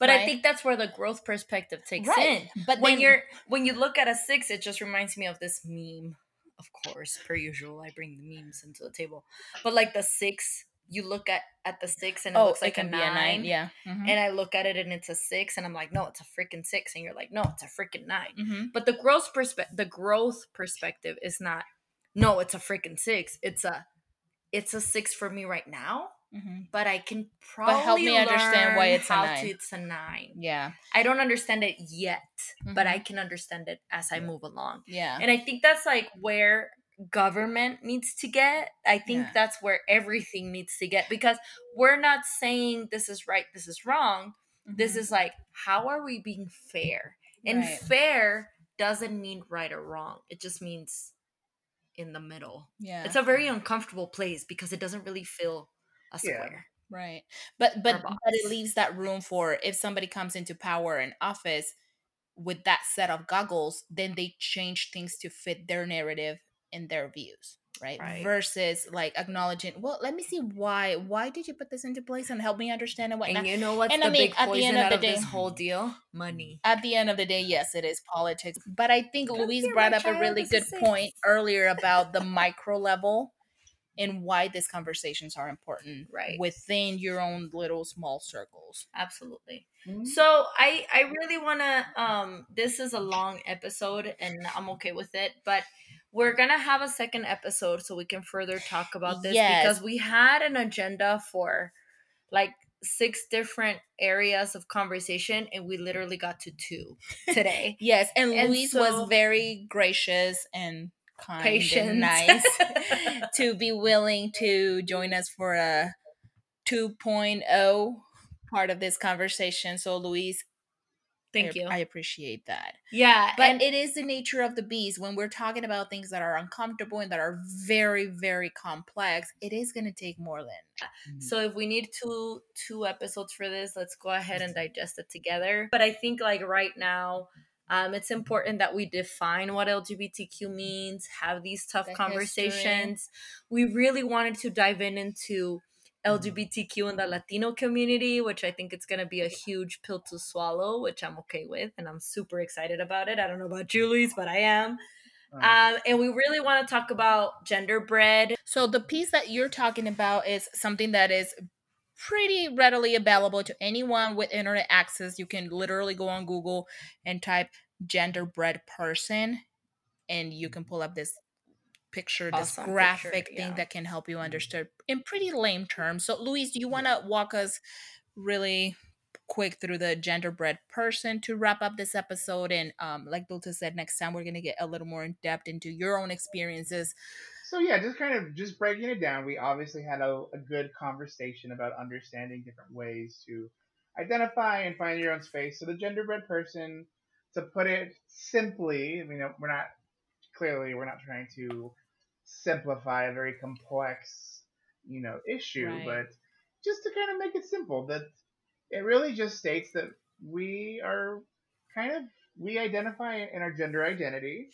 But I think that's where the growth perspective takes right in. but when then- you're when you look at a six, it just reminds me of this meme. Of course, per usual, I bring the memes into the table. But like the six, you look at at the six and it oh looks it like can a be nine. a nine yeah Mhm. And I look at it and it's a six, and I'm like, no, it's a freaking six, and you're like, no, it's a freaking nine. Mhm. But the growth perspective, the growth perspective is not, no, it's a freaking six. It's a, it's a six for me right now. Mhm. But I can probably help me understand why it's a nine. To, it's a nine. Yeah. I don't understand it yet, but Mhm. I can understand it as I move along. Yeah. And I think that's like where government needs to get. I think Yeah. that's where everything needs to get because we're not saying this is right, this is wrong. This Mhm. is like, how are we being fair? And Right. fair doesn't mean right or wrong, it just means in the middle. yeah. It's a very uncomfortable place because it doesn't really feel a Yeah. square. right. But but but it leaves that room for if somebody comes into power and office with that set of goggles, then they change things to fit their narrative and their views. Right? Right. versus like acknowledging well let me see why why did you put this into place and help me understand and whatnot And you know what's And the I mean, big at the end of the of this whole deal? Money. at the end of the day, yes, it is politics. But I think Come Luis here, brought up a really good safe. point earlier about the [LAUGHS] micro level and why these conversations are important Right. within your own little small circles. Absolutely. Mhm. So I I really want to um this is a long episode and I'm okay with it, but we're going to have a second episode so we can further talk about this Yes. because we had an agenda for like six different areas of conversation and we literally got to two [LAUGHS] today. Yes, and, And Luis so- was very gracious and kind Patient. and nice [LAUGHS] to be willing to join us for a 2.0 part of this conversation. So Luis, Thank I, you. I appreciate that. yeah, but and it is the nature of the beast when we're talking about things that are uncomfortable and that are very very complex it is going to take more than So if we need two two episodes for this, let's go ahead and digest it together. But I think like right now, um, it's important that we define what LGBTQ means, have these tough The conversations. We really wanted to dive in into LGBTQ and the Latino community, which I think it's gonna be a huge pill to swallow, which I'm okay with, and I'm super excited about it. I don't know about Julie's, but I am. Um, Um, and we really want to talk about genderbread. so the piece that you're talking about is something that is pretty readily available to anyone with internet access you can literally go on google and type genderbread person and you can pull up this picture this Awesome picture, graphic thing yeah. that can help you understand in pretty lame terms so luis do you want to walk us really quick through the genderbread person to wrap up this episode and um like Dulce said next time we're gonna get a little more in depth into your own experiences so yeah, just kind of just breaking it down. We obviously had a, a good conversation about understanding different ways to identify and find your own space. So the genderbread person, to put it simply, I mean, we're not clearly we're not trying to simplify a very complex, you know, issue, Right. but just to kind of make it simple, that it really just states that we are kind of we identify in our gender identity,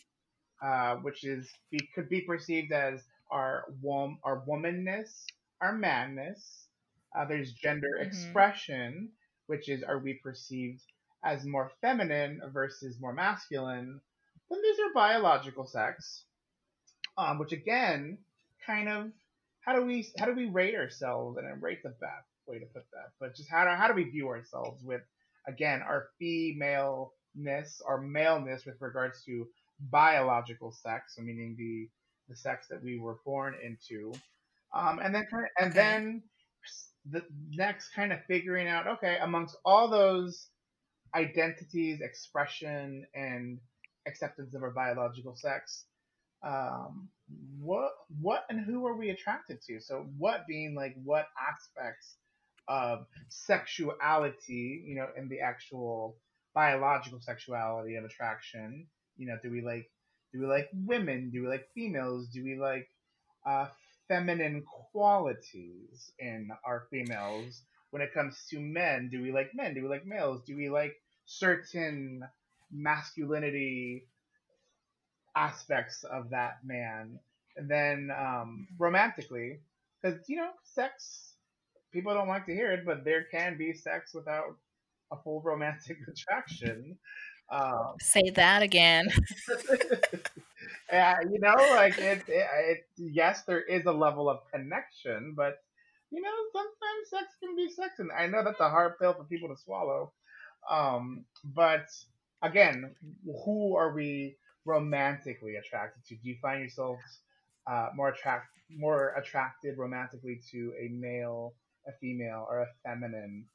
uh, which is be, could be perceived as our wom our womanness, our manness. Uh, there's gender Mhm. expression, which is are we perceived as more feminine versus more masculine. Then there's our biological sex, um, which again, kind of how do we how do we rate ourselves? And I rate the best way to put that, but just how do how do we view ourselves with again our femaleness, our maleness with regards to biological sex, so meaning the the sex that we were born into, um, and then kind of, and Okay. then the next kind of figuring out okay amongst all those identities, expression, and acceptance of our biological sex, um, what what and who are we attracted to? So what being like what aspects of sexuality, you know, in the actual biological sexuality of attraction, you know, do we like do we like women? Do we like females? Do we like uh, feminine qualities in our females? When it comes to men, do we like men? Do we like males? Do we like certain masculinity aspects of that man. And then um, romantically, because you know, sex. People don't like to hear it, but there can be sex without a full romantic [LAUGHS] attraction. Um, Say that again. [LAUGHS] yeah, you know, like it, it, it. Yes, there is a level of connection, but you know, sometimes sex can be sex, and I know that's a hard pill for people to swallow. Um, but again, who are we romantically attracted to? Do you find yourselves uh, more attract more attracted romantically to a male, a female, or a feminine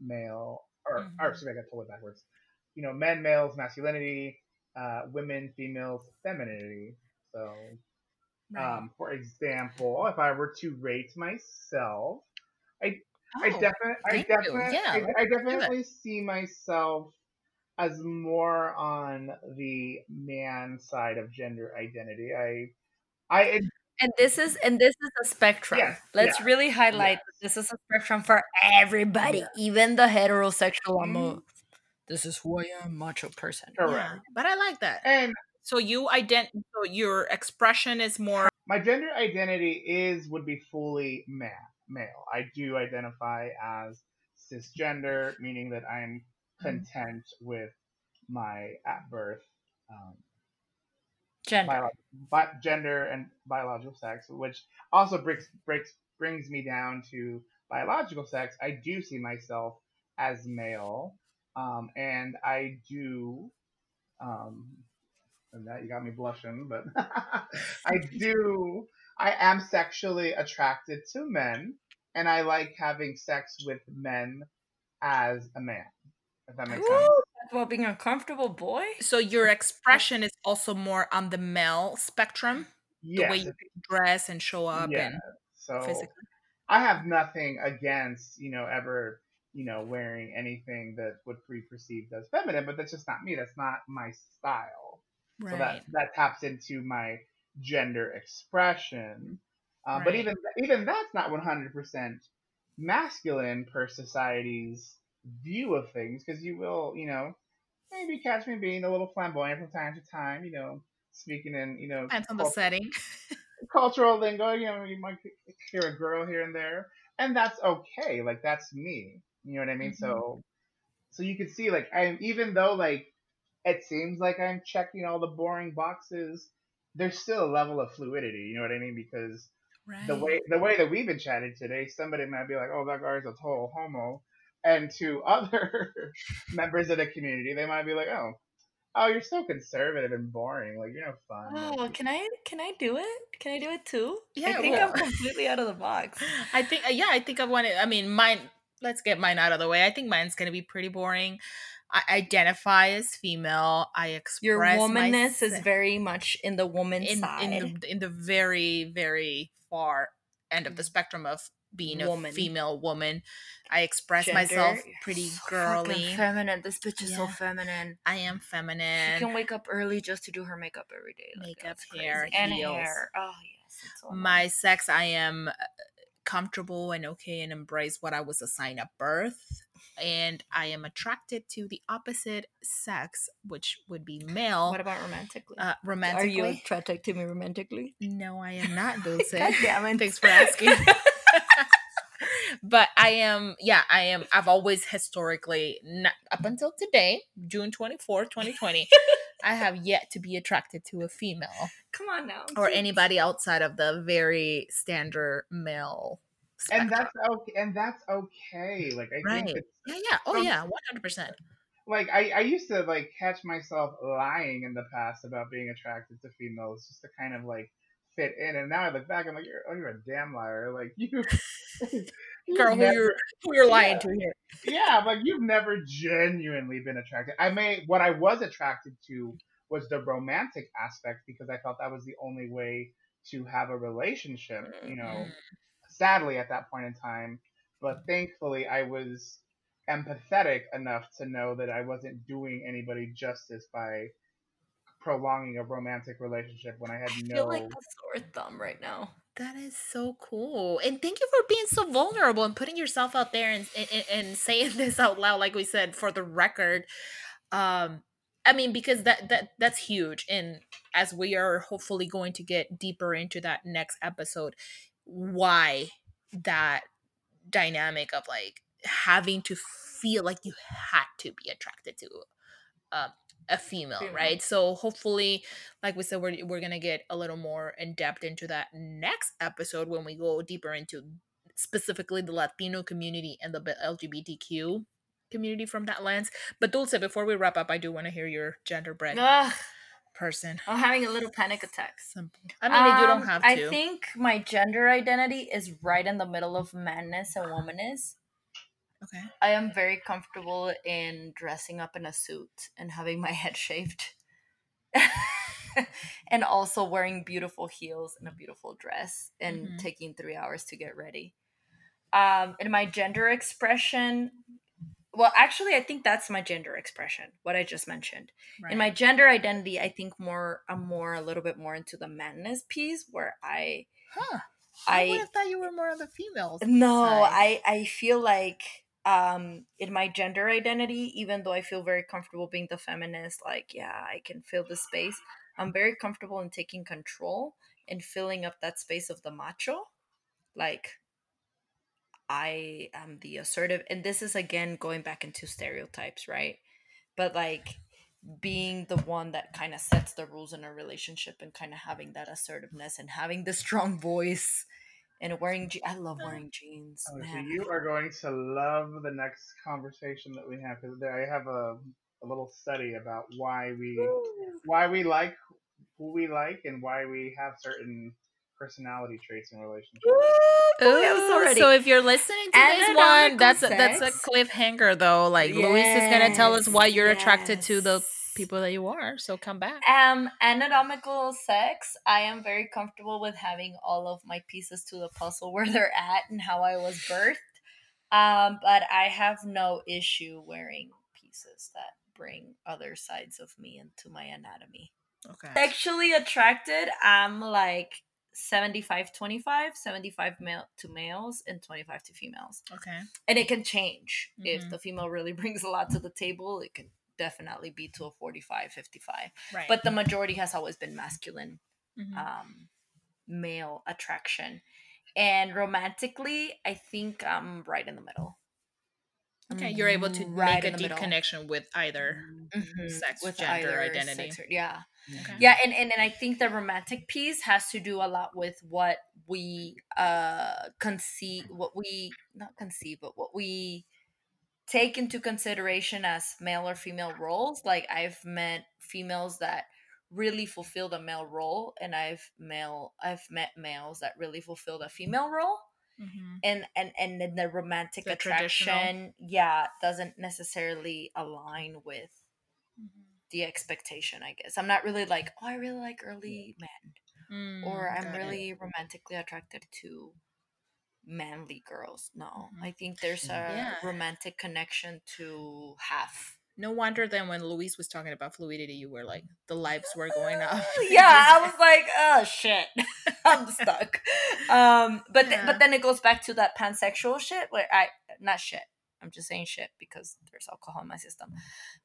male? Or, or Mhm. sorry, I got totally backwards. You know, men, males, masculinity, uh, women, females, femininity. So, um, for example, if I were to rate myself, I Oh, definitely, I thank you. definitely, I, let's I definitely see myself as more on the man side of gender identity. I, I, And this is and this is a spectrum. Yes, Let's yes, really highlight yes. this is a spectrum for everybody, Yes. even the heterosexual. I'm a, Mhm. this is who I am, macho person. correct. yeah, but I like that. And So you ident. So your expression is more. my gender identity is would be fully ma- male. I do identify as cisgender, meaning that I'm content with my at birth um, Gender. bio- bi- gender and biological sex, which also brings breaks brings me down to biological sex. I do see myself as male, um, and I do. Um, and that you got me blushing, but [LAUGHS] I do. I am sexually attracted to men, and I like having sex with men as a man. If that makes sense. Woo! About being a comfortable boy. So your expression is also more on the male spectrum. The way you dress and show up Yeah. and So physically. I have nothing against, you know, ever, you know, wearing anything that would be perceived as feminine, but that's just not me. That's not my style. Right. So that that taps into my gender expression. Um, But even even that's not 100% masculine per society's view of things, because you will, you know, maybe catch me being a little flamboyant from time to time, you know, speaking in, you know, Depends on the setting. [LAUGHS] cultural lingo. You know, you might hear a girl here and there, and that's okay. Like that's me. You know what I mean? So, mm-hmm. so you can see, like, I'm even though like it seems like I'm checking all the boring boxes, there's still a level of fluidity. You know what I mean? Because Right. the way the way that we've been chatting today, somebody might be like, "Oh, that guy's a total homo," and to [LAUGHS] other members of the community, they might be like, "Oh." Oh, you're so conservative and boring. Like you're no fun. Oh, like, Oh, can I can I do it? Can I do it too? Yeah, I think well- I'm completely out of the box. [LAUGHS] I think, yeah, I think I want to. I mean, mine. Let's get mine out of the way. I think mine's gonna be pretty boring. I identify as female. I express Your womanness is very much in the woman in side. in the in the very very far end of the mm. spectrum of being a female woman. I express myself Gender, you're pretty so girly. feminine. This bitch is so feminine. I am feminine. She can wake up early just to do her makeup every day. Like, Makeup, hair, crazy. and heels. hair. Oh yes, it's all my sex i am uh, comfortable and okay and embrace what i was assigned at birth and i am attracted to the opposite sex which would be male What about romantically? uh Are you attracted to me romantically? no i am not [LAUGHS] dulce God damn it. thanks for asking [LAUGHS] [LAUGHS] but i am yeah i am i've always historically not, up until today june 24 2020 i have yet to be attracted to a female Come on now. or anybody outside of the very standard male and that's okay. And that's okay. Like I Right. think it's yeah yeah oh um, yeah 100% like I, I used to like catch myself lying in the past about being attracted to females just to kind of like fit in and now I look back I'm like you're, oh you're a damn liar like [LAUGHS] you girl who you're who you're [LAUGHS] lying Yeah. to here yeah like you've never genuinely been attracted I may what I was attracted to was the romantic aspect because I felt that was the only way to have a relationship you know Mhm. sadly at that point in time but thankfully I was empathetic enough to know that I wasn't doing anybody justice by prolonging a romantic relationship when I had I no feel like a sore thumb right now. That is so cool and thank you for being so vulnerable and putting yourself out there and, and and saying [LAUGHS] this out loud like we said for the record um i mean because that that that's huge and as we are hopefully going to get deeper into that next episode why that dynamic of like having to feel like you had to be attracted to um, a female, Female. right? So hopefully, like we said, we're we're gonna get a little more in depth into that next episode when we go deeper into specifically the Latino community and the LGBTQ community from that lens. But Dulce, before we wrap up, I do want to hear your genderbread Ugh, person. I'm having a little panic attack. Simple. I mean, you don't Um, have to. I think my gender identity is right in the middle of manness and womanness. Okay. I am very comfortable in dressing up in a suit and having my [LAUGHS] head shaved. [LAUGHS] and also wearing beautiful heels and a beautiful dress and Mhm. taking three hours to get ready. Um, and my gender expression, well, actually, I think that's my gender expression, what I just mentioned. Right. In my gender identity, I think more, I'm more a little bit more into the madness piece where I, huh. I, would have thought you were more of the females. no side. i i feel like um in my gender identity even though i feel very comfortable being the feminist like yeah i can fill the space. I'm very comfortable in taking control and filling up that space of the macho. Like i am the assertive and this is again going back into stereotypes right? But like being the one that kind of sets the rules in a relationship and kind of having that assertiveness and having the strong voice and wearing je- I love wearing jeans. Oh, so you are going to love the next conversation that we have because I have a, a little study about why we why we like who we like and why we have certain personality traits in relationships. Ooh, I Ooh, so if you're listening to this one, that's a, that's a cliffhanger though. Like Luis is gonna tell us why you're attracted to the yes. People that you are. So come back. Um, anatomical sex. I am very comfortable with having all of my pieces to the puzzle where they're at and how I was birthed. Um, but I have no issue wearing pieces that bring other sides of me into my anatomy. Okay. Sexually attracted, I'm like 75 25, 75 male to males and 25 to females. Okay. And it can change. If Mhm. the female really [LAUGHS] brings a lot to the table, it can definitely be to a 45 55 Right. but the majority has always been masculine Mhm. um male attraction and romantically i think i'm right in the middle okay, you're able to Right make a deep middle. connection with either. Mhm. sex, With gender, either identity. sex or- yeah Okay. yeah and, and and i think the romantic piece has to do a lot with what we uh conceive what we not conceive but what we take into consideration as male or female roles like i've met females that really fulfill the male role and i've male i've met males that really fulfill the female role Mhm. and and and then the romantic The attraction yeah doesn't necessarily align with Mhm. the expectation i guess i'm not really like oh i really like early men or Mm, i'm got it. really romantically attracted to manly girls no Mhm. i think there's a Yeah. romantic connection to have No wonder then when Luis was talking about fluidity, you were like, the lives were going up. [LAUGHS] [LAUGHS] yeah i was like oh shit [LAUGHS] i'm stuck um but th- but then it goes back to that pansexual shit where i not shit i'm just saying shit because there's alcohol in my system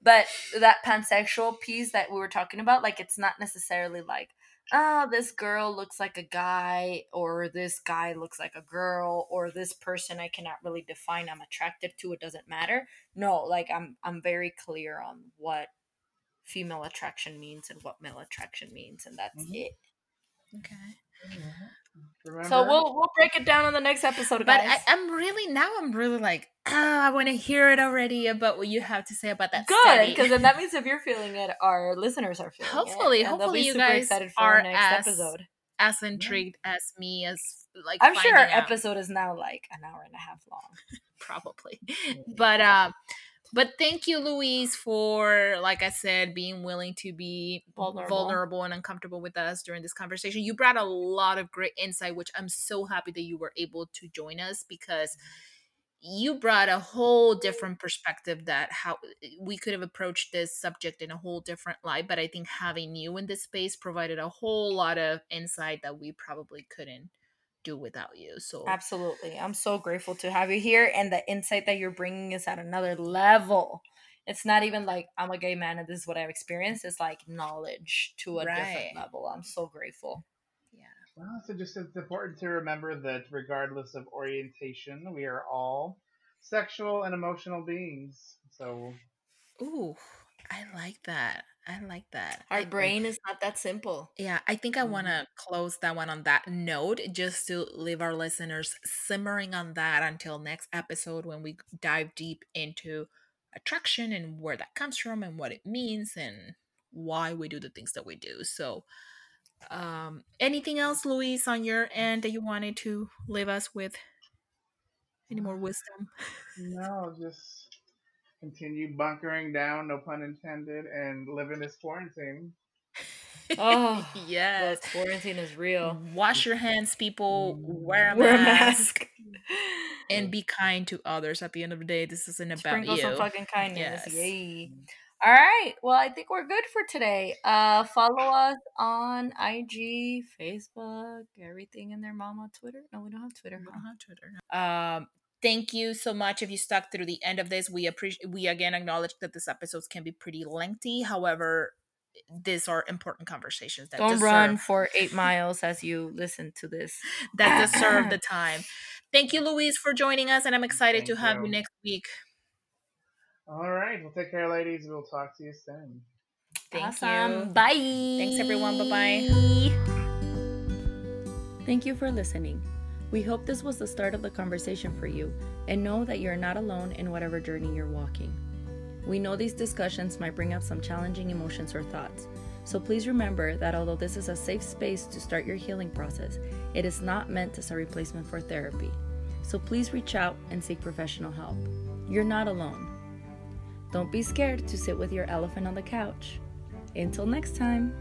but that pansexual piece that we were talking about like it's not necessarily like oh this girl looks like a guy or this guy looks like a girl or this person i cannot really define i'm attracted to it doesn't matter no like i'm i'm very clear on what female attraction means and what male attraction means and that's Mhm. it okay. Remember? so we'll we'll break it down on the next episode But guys. I, I'm really now I'm really like, ah, [CLEARS THROAT] I want to hear it already about what you have to say about that. good because then [LAUGHS] that means if you're feeling it our listeners are feeling Hopefully- it, and hopefully you super guys excited for are our next as- episode as intrigued as me as like i'm sure our out. episode is now like an hour and a half long [LAUGHS] probably but uh but thank you luis for like i said being willing to be Vulnerable. vulnerable and uncomfortable with us during this conversation you brought a lot of great insight which i'm so happy that you were able to join us because you brought a whole different perspective that how eh, we could have approached this subject in a whole different light but i think having you in this space provided a whole lot of insight that we probably couldn't do without you so absolutely i'm so grateful to have you here and the insight that you're bringing is at another level it's not even like i'm a gay man and this is what i've experienced it's like knowledge to a Right. different level i'm so grateful yeah Well, so just it's important to remember that regardless of orientation, we are all sexual and emotional beings. So Ooh, I like that. I like that. our I- brain is not that simple Yeah, I think I Mhm. want to close that one on that note just to leave our listeners simmering on that until next episode when we dive deep into attraction and where that comes from and what it means and why we do the things that we do. So, um, anything else, Luis, on your end that you wanted to leave us with? Any more wisdom? no, just continue bunkering down, no pun intended, and living this quarantine. Oh, [LAUGHS] yes. the quarantine is real Wash your hands, people. Wear a wear a mask. mask and be kind to others. At the end of the day, this isn't about sprinkle you. some fucking kindness. Yes. Yay. All right. Well, I think we're good for today. Uh follow us on IG, Facebook, everything in their mama Twitter. No, we don't have Twitter. We don't have Twitter. Um, thank you so much if you stuck through the end of this. We appreciate. We again acknowledge that this episodes can be pretty lengthy. However, these are important conversations that Don't deserve, run for eight miles as you listen to this. [LAUGHS] that deserve the [LAUGHS] time. Thank you, Luis, for joining us, and I'm excited to have you. you next week. All right, well, take care, ladies. We'll talk to you soon. Thank Awesome. you. Bye. Thanks, everyone. Bye-bye. Thank you for listening. We hope this was the start of the conversation for you and know that you're not alone in whatever journey you're walking. We know these discussions might bring up some challenging emotions or thoughts, so please remember that although this is a safe space to start your healing process, it is not meant as a replacement for therapy. So please reach out and seek professional help. You're not alone. Don't be scared to sit with your elephant on the couch. Until next time.